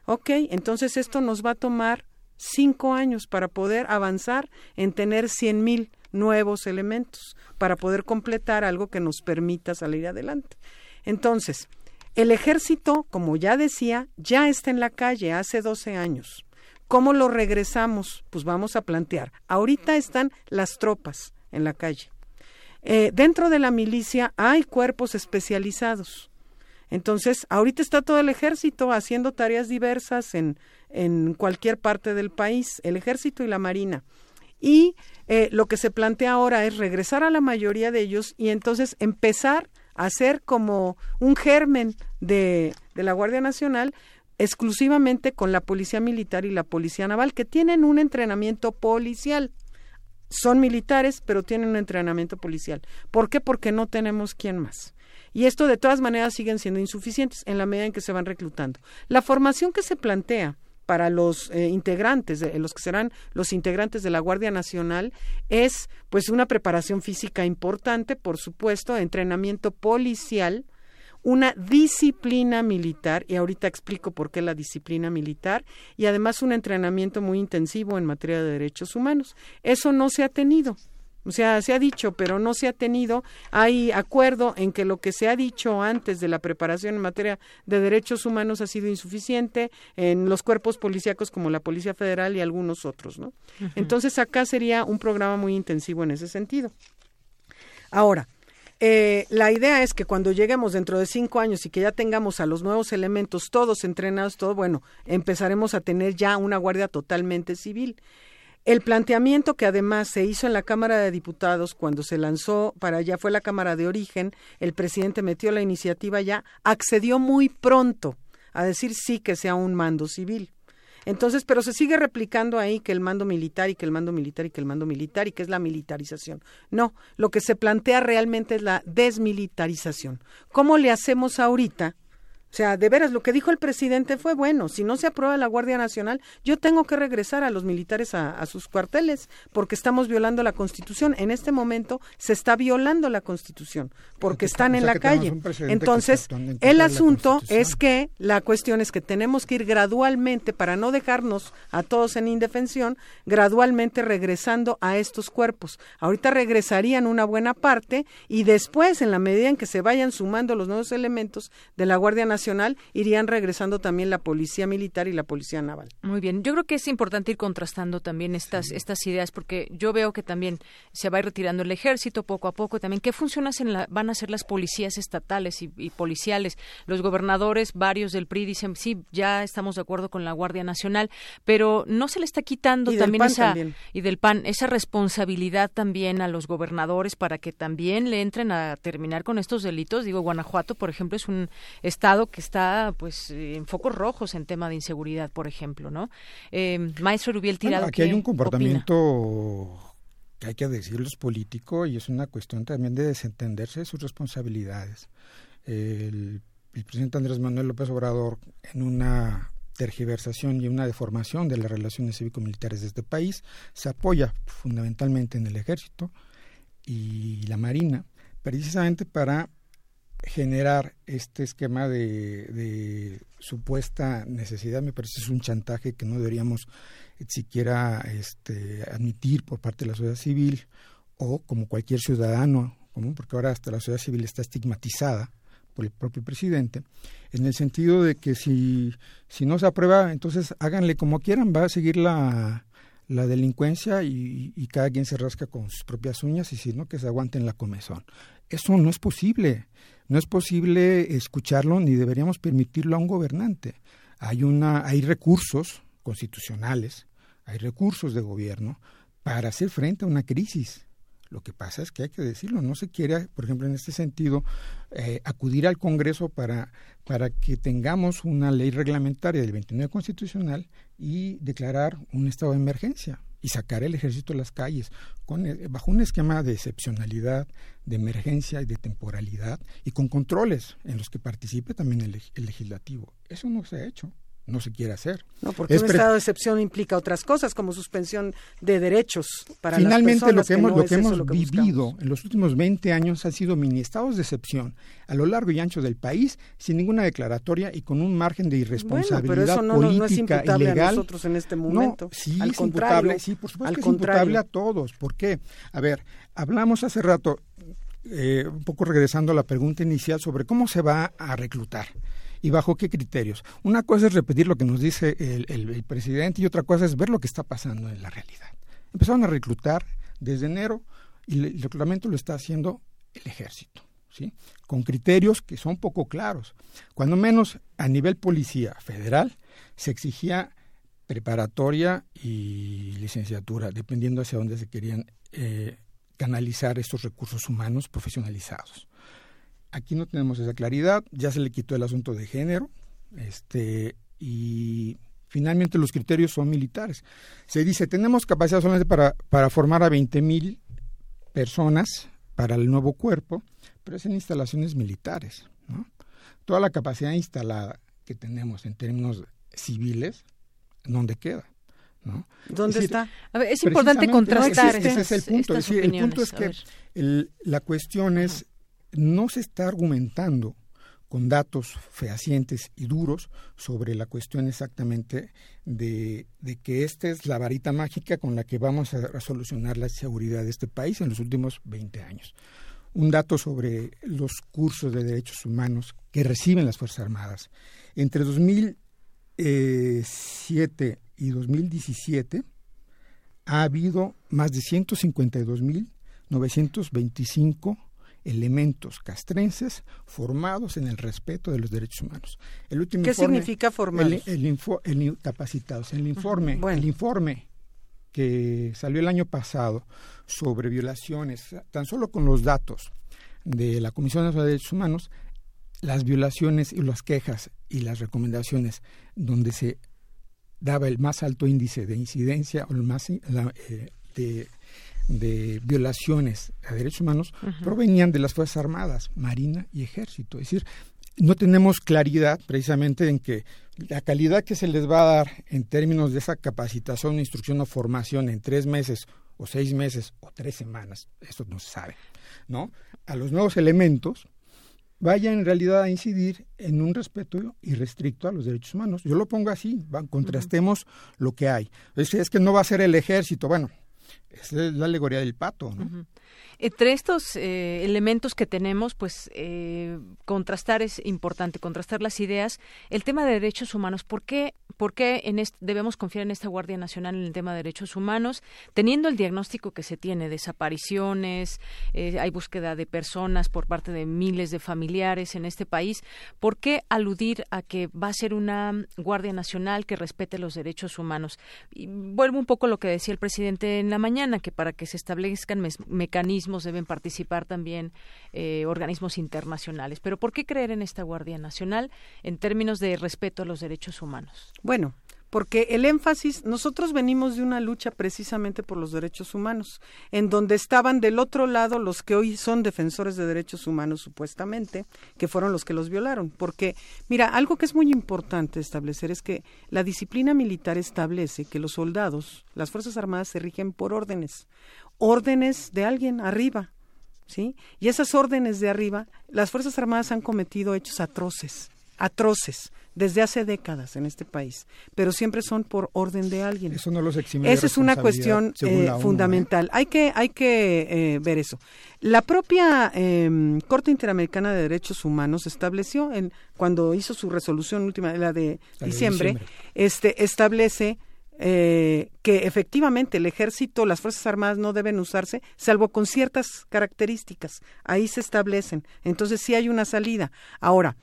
Ok, entonces esto nos va a tomar cinco años para poder avanzar en tener 100 mil nuevos elementos, para poder completar algo que nos permita salir adelante. Entonces, el ejército, como ya decía, ya está en la calle hace 12 años. ¿Cómo lo regresamos? Pues vamos a plantear. Ahorita están las tropas en la calle. Eh, dentro de la milicia hay cuerpos especializados entonces, ahorita está todo el ejército haciendo tareas diversas en, en cualquier parte del país, el ejército y la marina. Y eh, lo que se plantea ahora es regresar a la mayoría de ellos y entonces empezar a hacer como un germen de, de la Guardia Nacional exclusivamente con la Policía Militar y la Policía Naval, que tienen un entrenamiento policial. Son militares, pero tienen un entrenamiento policial. ¿Por qué? Porque no tenemos quien más. Y esto de todas maneras siguen siendo insuficientes en la medida en que se van reclutando. La formación que se plantea para los eh, integrantes, de, los que serán los integrantes de la Guardia Nacional, es pues una preparación física importante, por supuesto, entrenamiento policial, una disciplina militar, y ahorita explico por qué la disciplina militar, y además un entrenamiento muy intensivo en materia de derechos humanos. Eso no se ha tenido. O sea, se ha dicho, pero no se ha tenido. Hay acuerdo en que lo que se ha dicho antes de la preparación en materia de derechos humanos ha sido insuficiente en los cuerpos policíacos como la Policía Federal y algunos otros, ¿no? Entonces acá sería un programa muy intensivo en ese sentido. Ahora, eh, la idea es que cuando lleguemos dentro de cinco años y que ya tengamos a los nuevos elementos todos entrenados, todo bueno, empezaremos a tener ya una guardia totalmente civil. El planteamiento que además se hizo en la Cámara de Diputados cuando se lanzó para allá fue la Cámara de Origen, el presidente metió la iniciativa ya, accedió muy pronto a decir sí que sea un mando civil. Entonces, pero se sigue replicando ahí que el mando militar y que el mando militar y que el mando militar y que es la militarización. No, lo que se plantea realmente es la desmilitarización. ¿Cómo le hacemos ahorita o sea, de veras, lo que dijo el presidente fue bueno. Si no se aprueba la Guardia Nacional, yo tengo que regresar a los militares a, sus cuarteles porque estamos violando la Constitución. En este momento se está violando la Constitución porque están en la calle. Entonces, el asunto es que la cuestión es que tenemos que ir gradualmente para no dejarnos a todos en indefensión, gradualmente regresando a estos cuerpos. Ahorita regresarían una buena parte y después, en la medida en que se vayan sumando los nuevos elementos de la Guardia Nacional, Nacional, irían regresando también la Policía Militar y la Policía Naval. Muy bien, yo creo que es importante ir contrastando también estas, estas ideas, porque yo veo que también se va a ir retirando el ejército poco a poco, también qué funciones en la, van a ser las policías estatales y, y policiales. Los gobernadores, varios del PRI dicen, sí, ya estamos de acuerdo con la Guardia Nacional, pero no se le está quitando también esa y del PAN esa responsabilidad también a los gobernadores para que también le entren a terminar con estos delitos. Digo, Guanajuato, por ejemplo, es un estado que está pues en focos rojos en tema de inseguridad, por ejemplo, ¿no? Eh, Maestro Rubiel Tirado. aquí hay un comportamiento que hay que decirlo es político y es una cuestión también de desentenderse de sus responsabilidades. El, el presidente Andrés Manuel López Obrador, en una tergiversación y una deformación de las relaciones cívico-militares de este país, se apoya fundamentalmente en el ejército y la marina, precisamente para generar este esquema de, supuesta necesidad, me parece es un chantaje que no deberíamos siquiera este, admitir por parte de la sociedad civil o como cualquier ciudadano común, porque ahora hasta la sociedad civil está estigmatizada por el propio presidente, en el sentido de que si, si no se aprueba, entonces háganle como quieran, va a seguir la, la delincuencia y, y, cada quien se rasca con sus propias uñas y si no, que se aguanten la comezón. Eso no es posible. No es posible escucharlo ni deberíamos permitirlo a un gobernante. Hay, una, hay recursos constitucionales, hay recursos de gobierno para hacer frente a una crisis. Lo que pasa es que hay que decirlo, no se quiere, por ejemplo, en este sentido, eh, acudir al Congreso para, para que tengamos una ley reglamentaria del 29 constitucional y declarar un estado de emergencia y sacar el ejército a las calles con, eh, bajo un esquema de excepcionalidad, de emergencia y de temporalidad y con controles en los que participe también el, el legislativo. Eso no se ha hecho no se quiere hacer. No, porque un estado de excepción implica otras cosas como suspensión de derechos para Finalmente, las lo que hemos, lo que hemos vivido en los últimos 20 años han sido mini estados de excepción a lo largo y ancho del país sin ninguna declaratoria y con un margen de irresponsabilidad bueno, pero eso no, es imputable a nosotros en este momento. sí, es imputable, sí, por supuesto que es imputable a todos. ¿Por qué? A ver, hablamos hace rato eh, un poco regresando a la pregunta inicial sobre cómo se va a reclutar y bajo qué criterios. Una cosa es repetir lo que nos dice el, presidente y otra cosa es ver lo que está pasando en la realidad. Empezaron a reclutar desde enero y el reglamento lo está haciendo el ejército. ¿Sí? con criterios que son poco claros. Cuando menos a nivel policía federal se exigía preparatoria y licenciatura, dependiendo hacia dónde se querían eh, canalizar estos recursos humanos profesionalizados. Aquí no tenemos esa claridad, ya se le quitó el asunto de género, este, y finalmente los criterios son militares. Se dice, tenemos capacidad solamente para, para formar a 20 mil personas para el nuevo cuerpo, pero es en instalaciones militares. ¿no? Toda la capacidad instalada que tenemos en términos civiles, ¿dónde queda? ¿no? ¿Dónde está? es importante contrastar. ese, es el punto. el punto es que el, la cuestión es no se está argumentando con datos fehacientes y duros sobre la cuestión exactamente de, que esta es la varita mágica con la que vamos a, solucionar la seguridad de este país en los últimos 20 años. Un dato sobre los cursos de derechos humanos que reciben las Fuerzas Armadas. Entre 2007 y 2017 ha habido más de 152.925 elementos castrenses formados en el respeto de los derechos humanos. El último ¿Qué significa formados? El, el, capacitados. El informe, el informe que salió el año pasado sobre violaciones, tan solo con los datos de la Comisión Nacional de Derechos Humanos, las violaciones y las quejas y las recomendaciones donde se daba el más alto índice de incidencia o el más la, eh, de de violaciones a derechos humanos provenían de las Fuerzas Armadas, Marina y Ejército. Es decir, no tenemos claridad precisamente en que la calidad que se les va a dar en términos de esa capacitación, instrucción o formación en tres meses o seis meses o tres semanas, eso no se sabe, ¿no? A los nuevos elementos vaya en realidad a incidir en un respeto irrestricto a los derechos humanos. Yo lo pongo así, contrastemos lo que hay. Es, es que no va a ser el ejército, bueno, es la alegoría del pato. ¿no? Entre estos eh, elementos que tenemos, pues eh, contrastar es importante, contrastar las ideas. El tema de derechos humanos, ¿por qué, por qué debemos confiar en esta Guardia Nacional en el tema de derechos humanos, teniendo el diagnóstico que se tiene, desapariciones, eh, hay búsqueda de personas por parte de miles de familiares en este país? ¿Por qué aludir a que va a ser una Guardia Nacional que respete los derechos humanos? Y vuelvo un poco a lo que decía el presidente en la mañana, que para que se establezcan mecanismos deben participar también eh, organismos internacionales. Pero ¿por qué creer en esta Guardia Nacional en términos de respeto a los derechos humanos? Bueno, porque el énfasis, nosotros venimos de una lucha precisamente por los derechos humanos, en donde estaban del otro lado los que hoy son defensores de derechos humanos supuestamente, que fueron los que los violaron. Porque, mira, algo que es muy importante establecer es que la disciplina militar establece que los soldados, las Fuerzas Armadas se rigen por órdenes órdenes de alguien arriba, ¿sí? Y esas órdenes de arriba, las Fuerzas Armadas han cometido hechos atroces, atroces, desde hace décadas en este país, pero siempre son por orden de alguien. Eso no los exime Esa es una cuestión eh, ¿eh? fundamental. Hay que, hay que eh, ver eso. La propia em, Corte Interamericana de Derechos Humanos estableció, en, cuando hizo su resolución última, la de, diciembre, este establece eh, que efectivamente el ejército, las Fuerzas Armadas no deben usarse, salvo con ciertas características. Ahí se establecen. Entonces sí hay una salida. Ahora,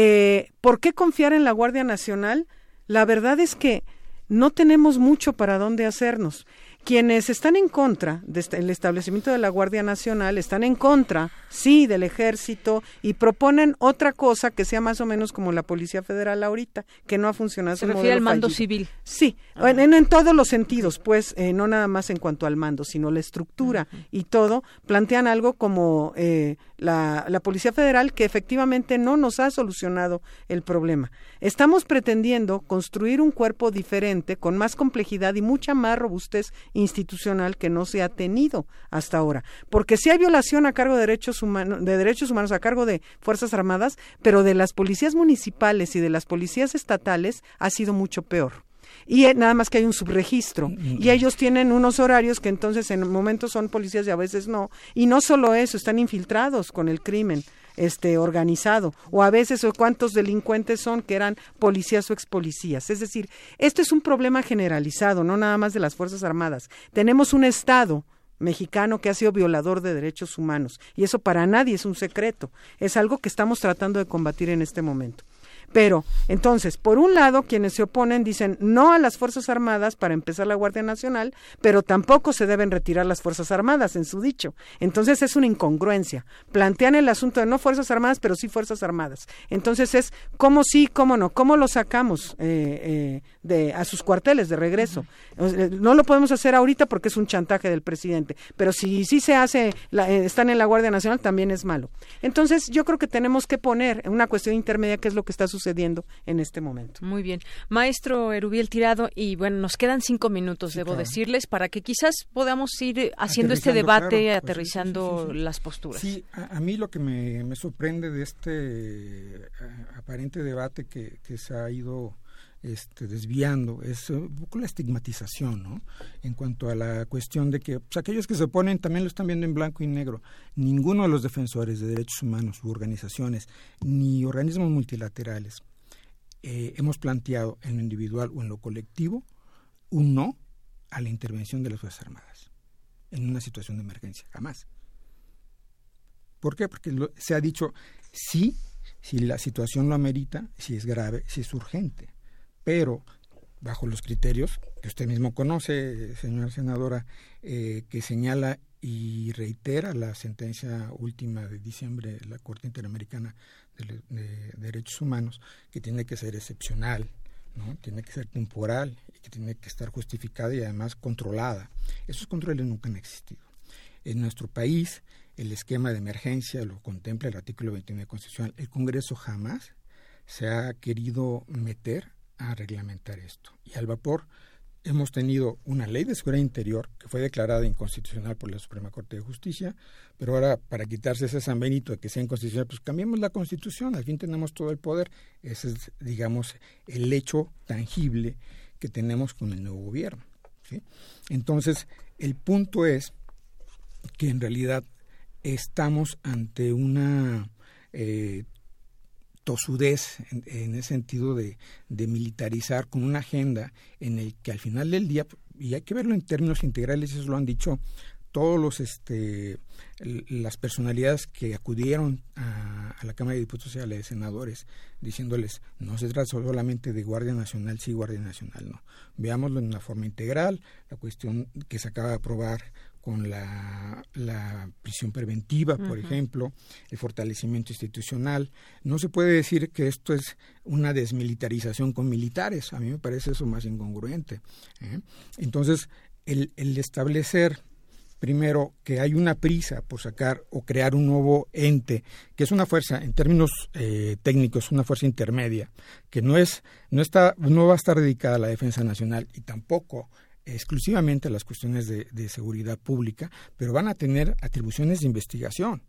eh, ¿por qué confiar en la Guardia Nacional? La verdad es que no tenemos mucho para dónde hacernos. Quienes están en contra del este, establecimiento de la Guardia Nacional están en contra, sí, del ejército y proponen otra cosa que sea más o menos como la Policía Federal ahorita, que no ha funcionado. Se refiere al mando civil. Sí, en, todos los sentidos, pues, eh, no nada más en cuanto al mando, sino la estructura y todo, plantean algo como eh, la, la Policía Federal que efectivamente no nos ha solucionado el problema. Estamos pretendiendo construir un cuerpo diferente, con más complejidad y mucha más robustez institucional que no se ha tenido hasta ahora. Porque si hay violación a cargo de derechos humanos, de derechos humanos a cargo de Fuerzas Armadas, pero de las policías municipales y de las policías estatales ha sido mucho peor y eh, nada más que hay un subregistro y ellos tienen unos horarios que entonces en momentos son policías y a veces no y no solo eso están infiltrados con el crimen este organizado o a veces o cuántos delincuentes son que eran policías o ex policías. Es decir, esto es un problema generalizado, no nada más de las Fuerzas Armadas. Tenemos un Estado mexicano que ha sido violador de derechos humanos y eso para nadie es un secreto, es algo que estamos tratando de combatir en este momento. Pero, entonces, por un lado, quienes se oponen dicen no a las Fuerzas Armadas para empezar la Guardia Nacional, pero tampoco se deben retirar las Fuerzas Armadas en su dicho. Entonces es una incongruencia. Plantean el asunto de no Fuerzas Armadas, pero sí Fuerzas Armadas. Entonces es cómo sí, cómo no, cómo lo sacamos eh, eh, de, a sus cuarteles de regreso. No lo podemos hacer ahorita porque es un chantaje del presidente, pero si sí se hace, eh, están en la Guardia Nacional, también es malo. Entonces yo creo que tenemos que poner una cuestión intermedia que es lo que está sucediendo sucediendo en este momento. Muy bien. Maestro Erubiel Tirado, y bueno, nos quedan cinco minutos, debo decirles, para que quizás podamos ir haciendo este debate, pues aterrizando las posturas. Sí, a, mí lo que me, sorprende de este eh, aparente debate que, que se ha ido este, desviando, es un poco la estigmatización, ¿no? En cuanto a la cuestión de que pues, aquellos que se oponen también lo están viendo en blanco y negro. Ninguno de los defensores de derechos humanos u organizaciones, ni organismos multilaterales, eh, hemos planteado en lo individual o en lo colectivo un no a la intervención de las Fuerzas Armadas en una situación de emergencia, jamás. ¿Por qué? Porque se ha dicho sí, si la situación lo amerita, si es grave, si es urgente pero bajo los criterios que usted mismo conoce, señora senadora, eh, que señala y reitera la sentencia última de diciembre de la Corte Interamericana de, Derechos Humanos, que tiene que ser excepcional, ¿no? tiene que ser temporal y que tiene que estar justificada y además controlada. Esos controles nunca han existido. En nuestro país, el esquema de emergencia lo contempla el artículo 29 constitucional. El Congreso jamás se ha querido meter a reglamentar esto. Y al vapor hemos tenido una ley de seguridad interior que fue declarada inconstitucional por la Suprema Corte de Justicia, pero ahora para quitarse ese San Benito de que sea inconstitucional, pues cambiemos la Constitución, al fin tenemos todo el poder. Ese es, digamos, el hecho tangible que tenemos con el nuevo gobierno. Entonces, El punto es que en realidad estamos ante una eh, tosudez en, el sentido de, militarizar con una agenda en el que al final del día, y hay que verlo en términos integrales, eso lo han dicho todos los este las personalidades que acudieron a, la Cámara de Diputados y a los senadores diciéndoles no se trata solamente de Guardia Nacional sí Guardia Nacional no. Veámoslo en una forma integral la cuestión que se acaba de aprobar con la, la prisión preventiva, por ejemplo, el fortalecimiento institucional. No se puede decir que esto es una desmilitarización con militares. A mí me parece eso más incongruente. ¿eh? Entonces, el, el establecer primero que hay una prisa por sacar o crear un nuevo ente que es una fuerza en términos eh, técnicos una fuerza intermedia que no es no está no va a estar dedicada a la defensa nacional y tampoco exclusivamente a las cuestiones de, seguridad pública, pero van a tener atribuciones de investigación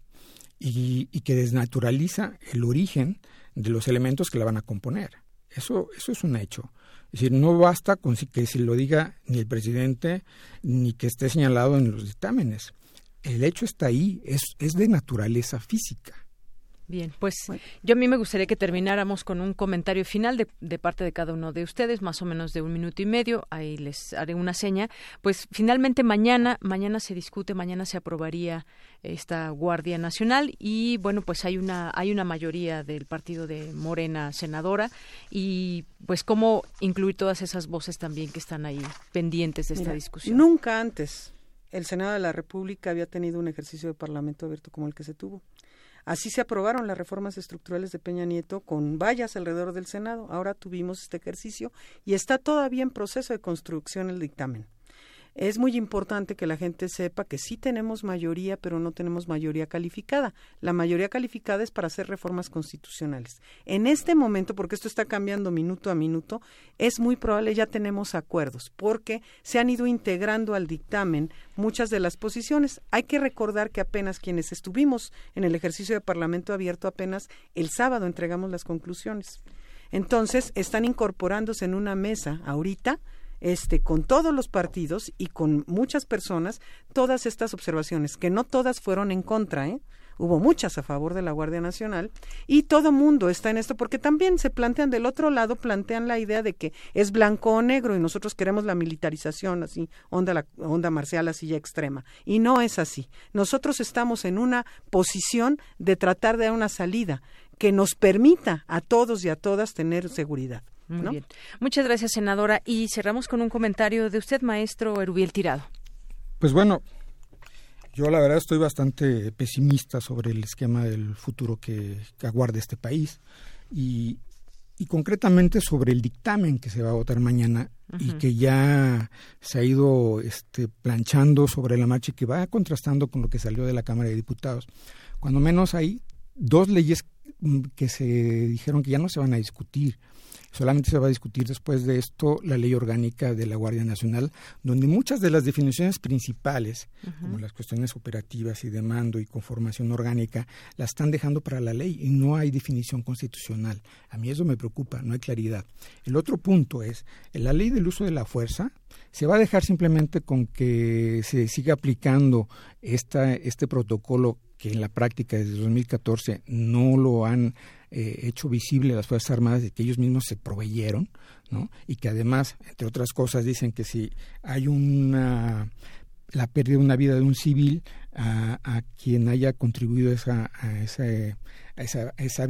y, que desnaturaliza el origen de los elementos que la van a componer. Eso, eso es un hecho. Es decir, no basta con que se lo diga ni el presidente ni que esté señalado en los dictámenes. El hecho está ahí, es, es de naturaleza física. Bien, pues yo a mí me gustaría que termináramos con un comentario final de, de, parte de cada uno de ustedes, más o menos de un minuto y medio. Ahí les haré una seña. Pues finalmente mañana, mañana se discute, mañana se aprobaría esta Guardia Nacional y bueno, pues hay una hay una mayoría del partido de Morena senadora y pues cómo incluir todas esas voces también que están ahí pendientes de esta discusión. Nunca antes el Senado de la República había tenido un ejercicio de Parlamento abierto como el que se tuvo. Así se aprobaron las reformas estructurales de Peña Nieto con vallas alrededor del Senado. Ahora tuvimos este ejercicio y está todavía en proceso de construcción el dictamen es muy importante que la gente sepa que sí tenemos mayoría, pero no tenemos mayoría calificada. La mayoría calificada es para hacer reformas constitucionales. En este momento, porque esto está cambiando minuto a minuto, es muy probable ya tenemos acuerdos, porque se han ido integrando al dictamen muchas de las posiciones. Hay que recordar que apenas quienes estuvimos en el ejercicio de Parlamento abierto, apenas el sábado entregamos las conclusiones. Entonces, están incorporándose en una mesa ahorita este, con todos los partidos y con muchas personas todas estas observaciones, que no todas fueron en contra, ¿eh? hubo muchas a favor de la Guardia Nacional y todo mundo está en esto porque también se plantean del otro lado plantean la idea de que es blanco o negro y nosotros queremos la militarización así onda la onda marcial así ya extrema. Y no es así. Nosotros estamos en una posición de tratar de dar una salida que nos permita a todos y a todas tener seguridad muy bien. Muchas gracias, senadora. Y cerramos con un comentario de usted, maestro Erubiel Tirado. Pues bueno, yo la verdad estoy bastante pesimista sobre el esquema del futuro que, aguarda este país y, concretamente sobre el dictamen que se va a votar mañana y que ya se ha ido este, planchando sobre la marcha y que va contrastando con lo que salió de la Cámara de Diputados. Cuando menos hay dos leyes mm, que se dijeron que ya no se van a discutir Solamente se va a discutir después de esto la ley orgánica de la Guardia Nacional, donde muchas de las definiciones principales, como las cuestiones operativas y de mando y conformación orgánica, las están dejando para la ley y no hay definición constitucional. A mí eso me preocupa, no hay claridad. El otro punto es, la ley del uso de la fuerza se va a dejar simplemente con que se siga aplicando esta, este protocolo que en la práctica desde 2014 no lo han eh, hecho visible a las Fuerzas Armadas de que ellos mismos se proveyeron, ¿no? Y que además, entre otras cosas, dicen que si hay una la pérdida de una vida de un civil a, a quien haya contribuido esa, a, esa, a esa, esa,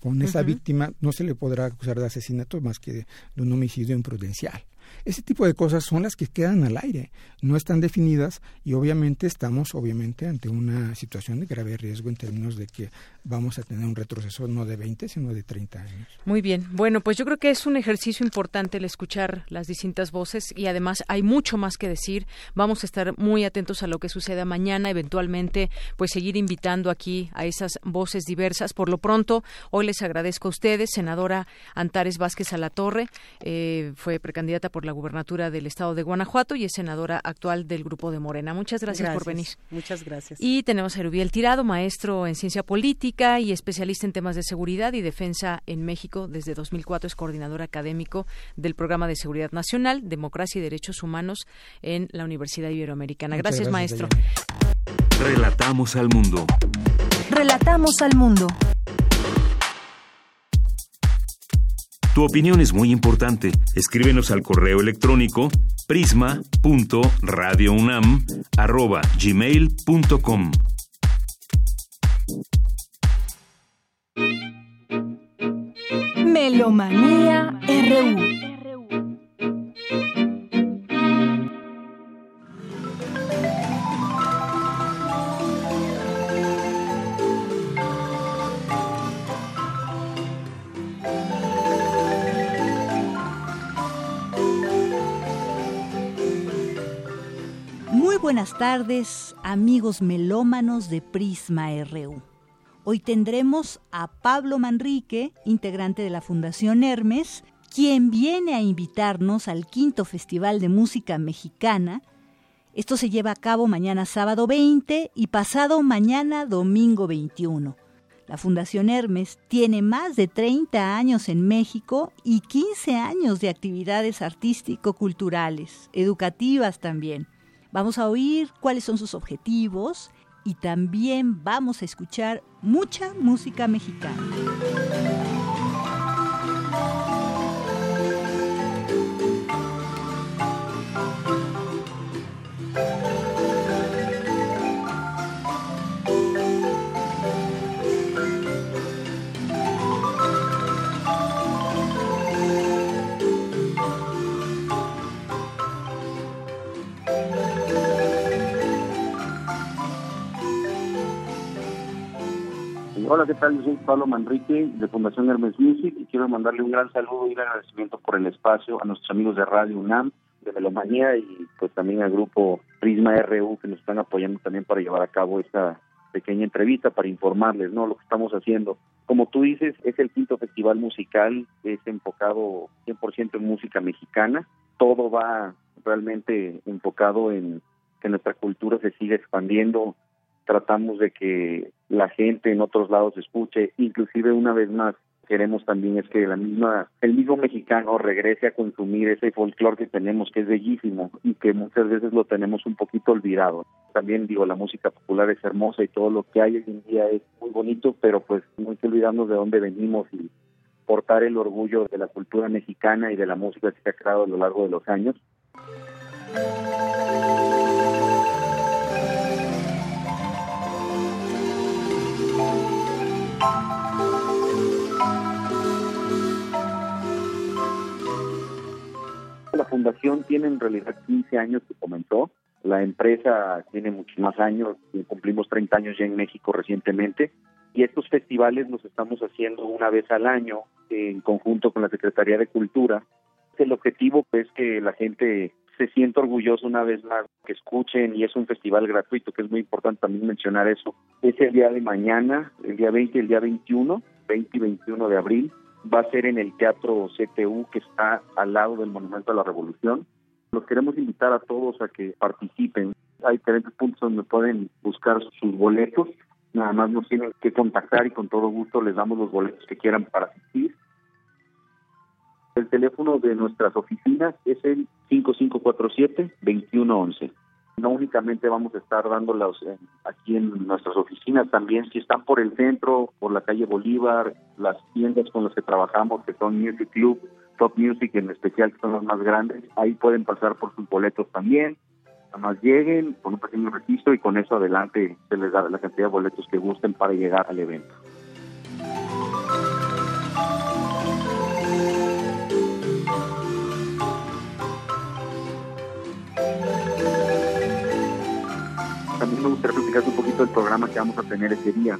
con esa víctima no se le podrá acusar de asesinato más que de un homicidio imprudencial. Ese tipo de cosas son las que quedan al aire, no están definidas y obviamente estamos obviamente ante una situación de grave riesgo en términos de que vamos a tener un retroceso no de 20, sino de 30 años. Muy bien. Bueno, pues yo creo que es un ejercicio importante el escuchar las distintas voces y además hay mucho más que decir. Vamos a estar muy atentos a lo que suceda mañana, eventualmente pues seguir invitando aquí a esas voces diversas. Por lo pronto, hoy les agradezco a ustedes, senadora Antares Vázquez Alatorre, eh, fue precandidata por por la gubernatura del estado de Guanajuato y es senadora actual del grupo de Morena. Muchas gracias, por venir. Muchas gracias. Y tenemos a Erubiel Tirado, maestro en ciencia política y especialista en temas de seguridad y defensa en México. Desde 2004 es coordinador académico del Programa de Seguridad Nacional, Democracia y Derechos Humanos en la Universidad Iberoamericana. Gracias, maestro. Relatamos al mundo. Relatamos al mundo. Tu opinión es muy importante. Escríbenos al correo electrónico prisma.radiounam@gmail.com. Melomanía RU. buenas tardes, amigos melómanos de Prisma RU. Hoy tendremos a Pablo Manrique, integrante de la Fundación Hermes, quien viene a invitarnos al quinto Festival de Música Mexicana. Esto se lleva a cabo mañana sábado 20 y pasado mañana domingo 21. La Fundación Hermes tiene más de 30 años en México y 15 años de actividades artístico-culturales, educativas también. Vamos a oír cuáles son sus objetivos y también vamos a escuchar mucha música mexicana. Hola, ¿qué tal? Yo soy Pablo Manrique de Fundación Hermes Music y quiero mandarle un gran saludo y un agradecimiento por el espacio a nuestros amigos de Radio UNAM, de Melomanía y pues también al grupo Prisma RU que nos están apoyando también para llevar a cabo esta pequeña entrevista para informarles, ¿no? Lo que estamos haciendo. Como tú dices, es el quinto festival musical, es enfocado 100% en música mexicana. Todo va realmente enfocado en que nuestra cultura se siga expandiendo tratamos de que la gente en otros lados escuche, inclusive una vez más queremos también es que la misma el mismo mexicano regrese a consumir ese folclore que tenemos que es bellísimo y que muchas veces lo tenemos un poquito olvidado. También digo la música popular es hermosa y todo lo que hay hoy en día es muy bonito, pero pues no hay que olvidarnos de dónde venimos y portar el orgullo de la cultura mexicana y de la música que se ha creado a lo largo de los años. La fundación tiene en realidad 15 años que comenzó. La empresa tiene muchos más años, cumplimos 30 años ya en México recientemente. Y estos festivales los estamos haciendo una vez al año en conjunto con la Secretaría de Cultura. El objetivo es que la gente se sienta orgullosa una vez más, que escuchen y es un festival gratuito, que es muy importante también mencionar eso. Es el día de mañana, el día 20 y el día 21, 20 y 21 de abril. Va a ser en el Teatro CTU, que está al lado del Monumento a la Revolución. Los queremos invitar a todos a que participen. Hay diferentes puntos donde pueden buscar sus boletos. Nada más nos tienen que contactar y con todo gusto les damos los boletos que quieran para asistir. El teléfono de nuestras oficinas es el 5547-2111 no únicamente vamos a estar dándolas aquí en nuestras oficinas, también si están por el centro, por la calle Bolívar, las tiendas con las que trabajamos, que son Music Club, Top Music en especial, que son las más grandes, ahí pueden pasar por sus boletos también. Nada más lleguen con un pequeño registro y con eso adelante se les da la cantidad de boletos que gusten para llegar al evento. También me gustaría platicar un poquito del programa que vamos a tener ese día.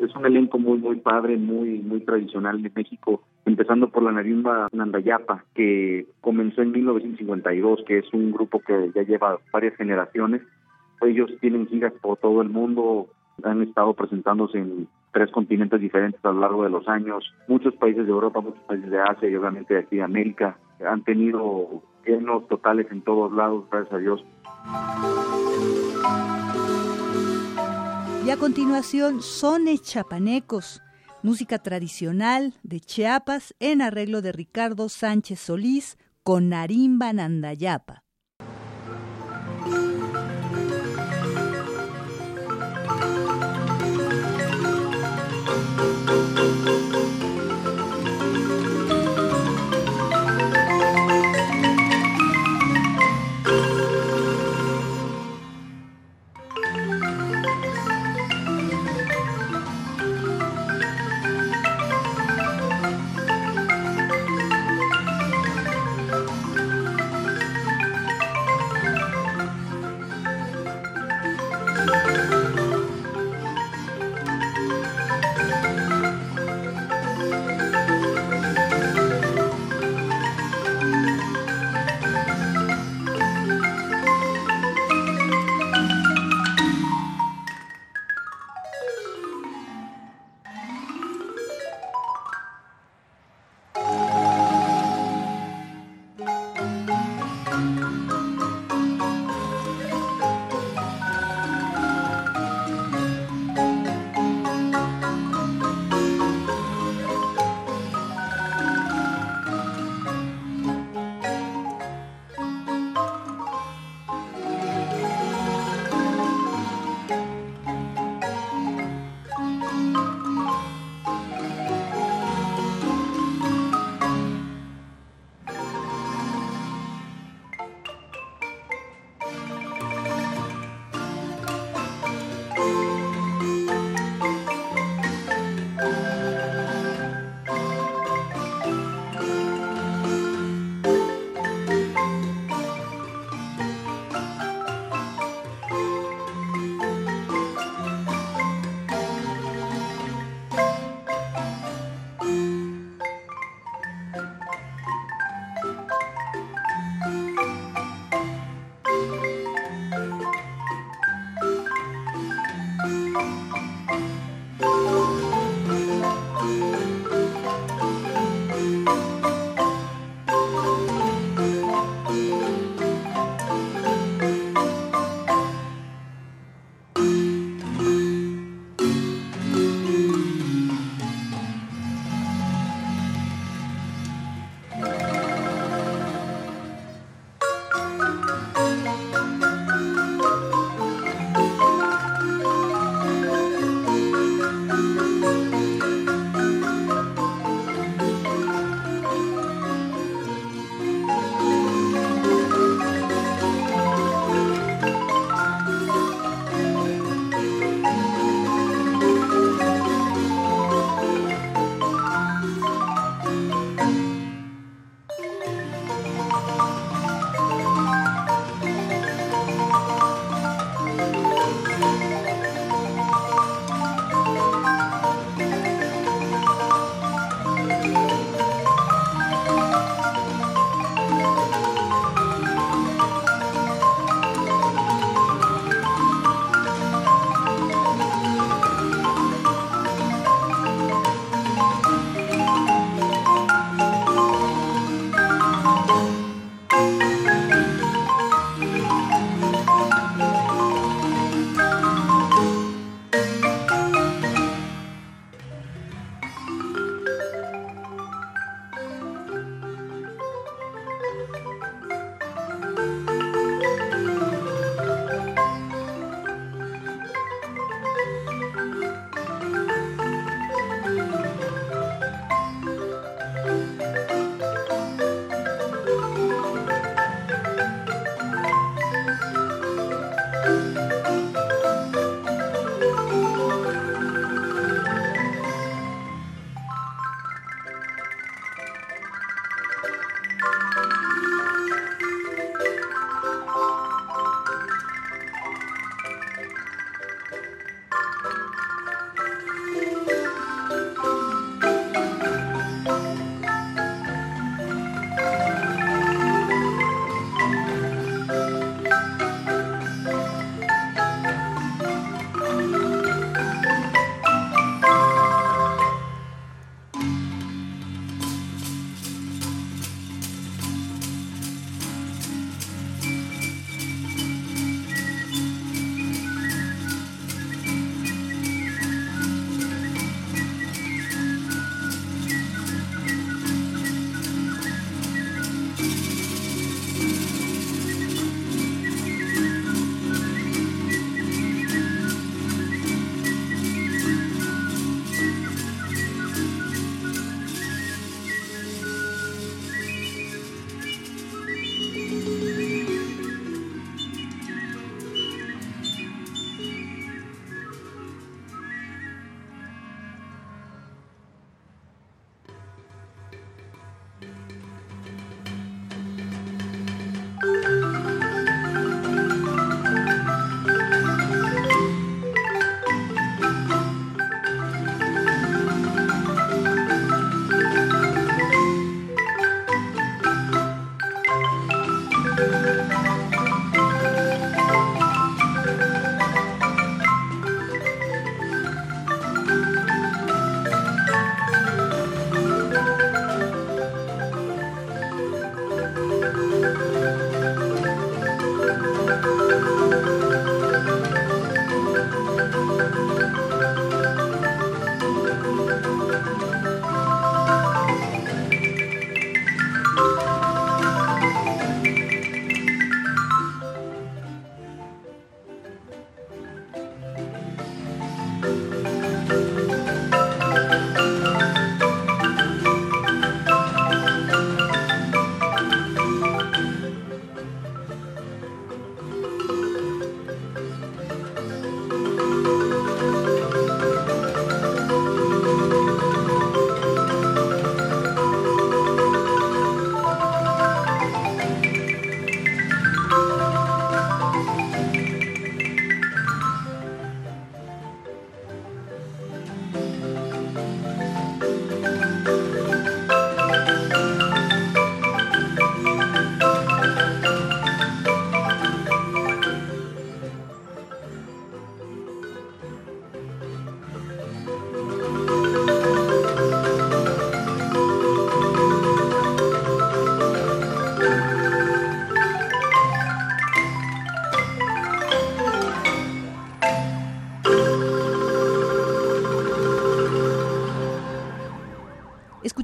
Es un elenco muy, muy padre, muy, muy tradicional de México, empezando por la Narimba Nandayapa, que comenzó en 1952, que es un grupo que ya lleva varias generaciones. Ellos tienen giras por todo el mundo, han estado presentándose en tres continentes diferentes a lo largo de los años, muchos países de Europa, muchos países de Asia y obviamente de aquí de América. han tenido llenos totales en todos lados, gracias a Dios. Y a continuación, sones chapanecos, música tradicional de Chiapas en arreglo de Ricardo Sánchez Solís con Narimba Nandayapa.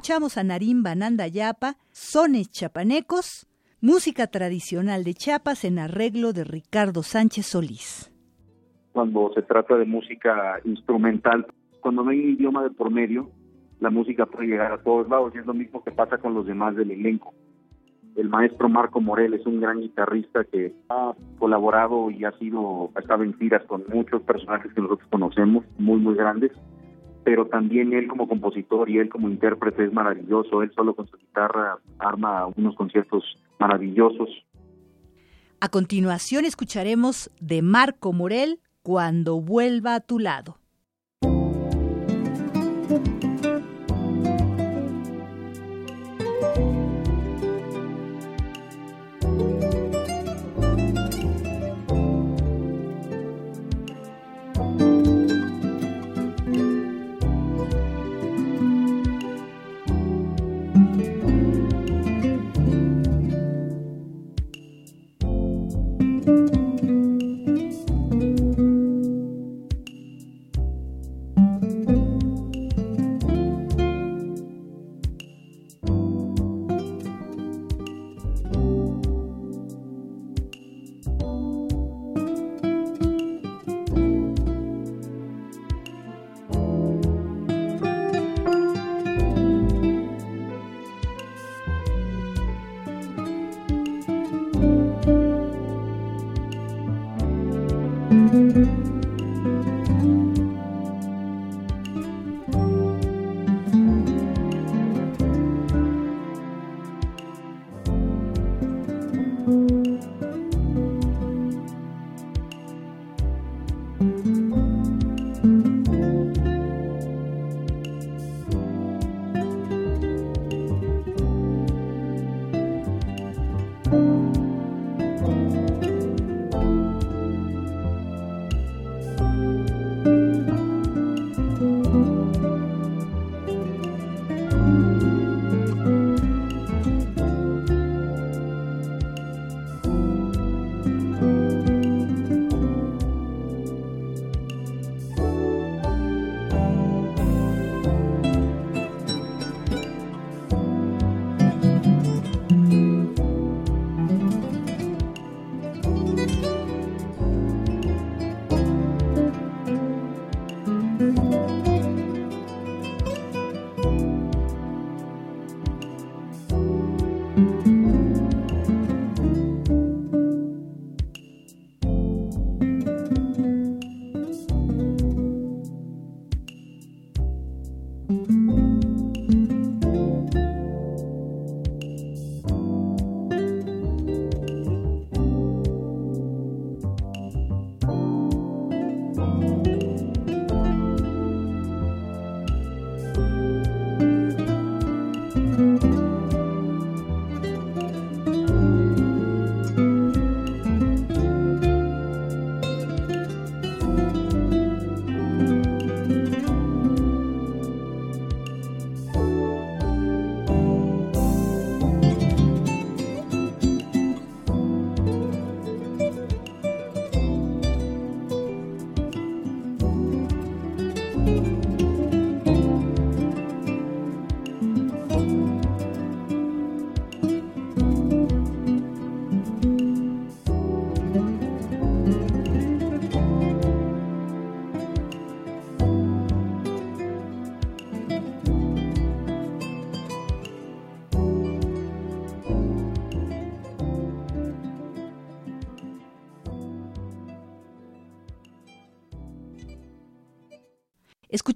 Escuchamos a Narimba Nandayapa, sones chapanecos, música tradicional de Chiapas en arreglo de Ricardo Sánchez Solís. Cuando se trata de música instrumental, cuando no hay idioma de por medio, la música puede llegar a todos lados y es lo mismo que pasa con los demás del elenco. El maestro Marco Morel es un gran guitarrista que ha colaborado y ha sido, ha estado en tiras con muchos personajes que nosotros conocemos, muy, muy grandes, pero también él como compositor y él como intérprete es maravilloso, él solo con su guitarra arma unos conciertos maravillosos. A continuación escucharemos de Marco Morel, Cuando vuelva a tu lado.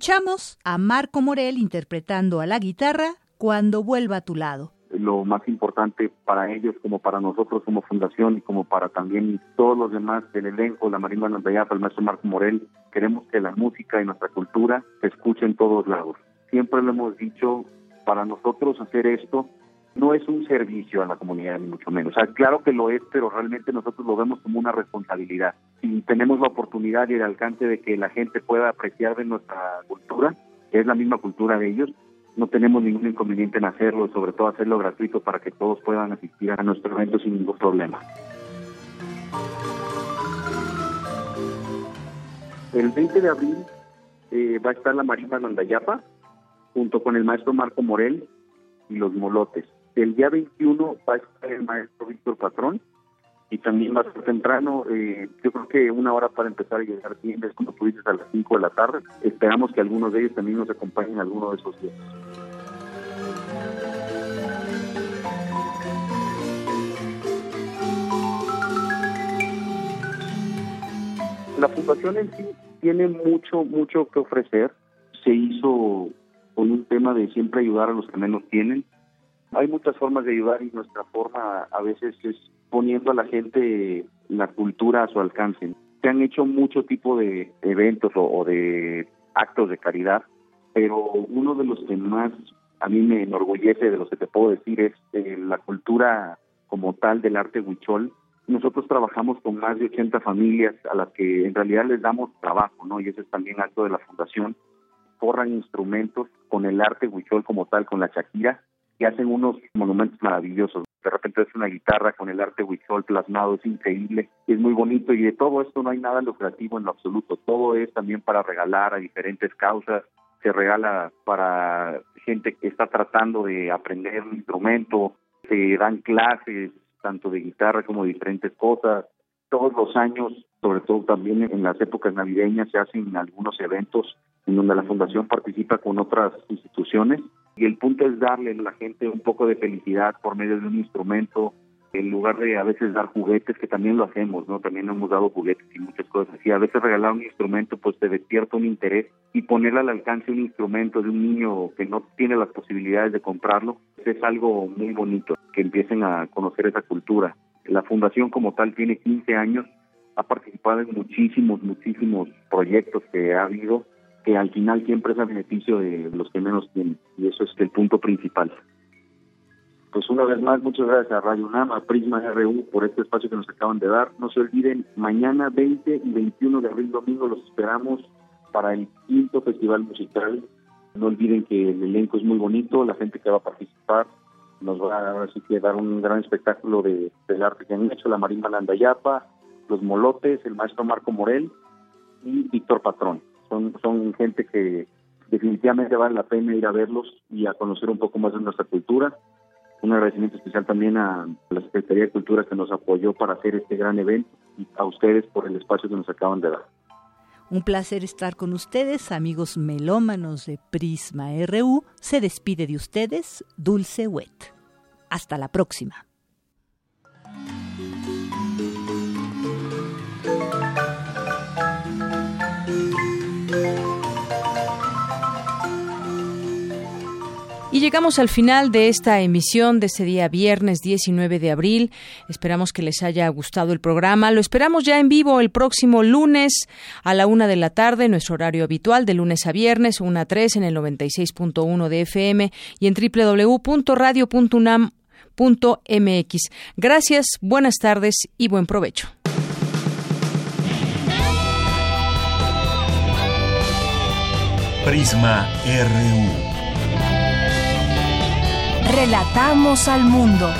Escuchamos a Marco Morel interpretando a la guitarra Cuando vuelva a tu lado. Lo más importante para ellos, como para nosotros como fundación y como para también todos los demás del elenco, la Marina Nandayapa, el maestro Marco Morel, queremos que la música y nuestra cultura se escuche en todos lados. Siempre lo hemos dicho, para nosotros hacer esto no es un servicio a la comunidad, ni mucho menos. O sea, claro que lo es, pero realmente nosotros lo vemos como una responsabilidad. Si tenemos la oportunidad y el alcance de que la gente pueda apreciar de nuestra cultura, que es la misma cultura de ellos, no tenemos ningún inconveniente en hacerlo, sobre todo hacerlo gratuito para que todos puedan asistir a nuestro evento sin ningún problema. El 20 de abril eh, va a estar la Marina Nandayapa junto con el maestro Marco Morel y los molotes. El día 21 va a estar el maestro Víctor Patrón y también va a ser temprano, eh, yo creo que una hora para empezar a llegar bien, es como tú dices, a las 5 de la tarde. Esperamos que algunos de ellos también nos acompañen alguno de esos días. La fundación en sí tiene mucho, mucho que ofrecer. Se hizo con un tema de siempre ayudar a los que menos tienen. Hay muchas formas de ayudar y nuestra forma a veces es poniendo a la gente la cultura a su alcance. Se han hecho mucho tipo de eventos o, de actos de caridad, pero uno de los que más a mí me enorgullece de los que te puedo decir es eh, la cultura como tal del arte huichol. Nosotros trabajamos con más de 80 familias a las que en realidad les damos trabajo, ¿no? Y ese es también acto de la fundación. Forran instrumentos con el arte huichol como tal, con la Shakira, y hacen unos monumentos maravillosos de repente es una guitarra con el arte huichol plasmado, es increíble, es muy bonito y de todo esto no hay nada lucrativo en lo absoluto, todo es también para regalar a diferentes causas, se regala para gente que está tratando de aprender un instrumento, se dan clases tanto de guitarra como de diferentes cosas, todos los años, sobre todo también en las épocas navideñas, se hacen algunos eventos en donde la fundación participa con otras instituciones y el punto es darle a la gente un poco de felicidad por medio de un instrumento, en lugar de a veces dar juguetes, que también lo hacemos, ¿no? También hemos dado juguetes y muchas cosas así. A veces regalar un instrumento, pues te despierta un interés y ponerle al alcance un instrumento de un niño que no tiene las posibilidades de comprarlo, es algo muy bonito, que empiecen a conocer esa cultura. La fundación como tal tiene 15 años, ha participado en muchísimos, muchísimos proyectos que ha habido que al final siempre es a beneficio de los que menos tienen y eso es el punto principal. Pues una vez más, muchas gracias a Radio UNAM, a Prisma RU por este espacio que nos acaban de dar. No se olviden, mañana 20 y 21 de abril domingo los esperamos para el quinto festival musical. No olviden que el elenco es muy bonito, la gente que va a participar nos va a así que dar un gran espectáculo de, del arte que han hecho, la Marimba Landayapa, los Molotes, el maestro Marco Morel y Víctor Patrón son, son gente que definitivamente vale la pena ir a verlos y a conocer un poco más de nuestra cultura. Un agradecimiento especial también a la Secretaría de Cultura que nos apoyó para hacer este gran evento y a ustedes por el espacio que nos acaban de dar. Un placer estar con ustedes, amigos melómanos de Prisma RU. Se despide de ustedes Dulce Wet. Hasta la próxima. Llegamos al final de esta emisión de este día viernes 19 de abril. Esperamos que les haya gustado el programa. Lo esperamos ya en vivo el próximo lunes a la una de la tarde, nuestro horario habitual de lunes a viernes, una a 3 en el 96.1 de FM y en www.radio.unam.mx. Gracias, buenas tardes y buen provecho. Prisma RU. Relatamos al mundo.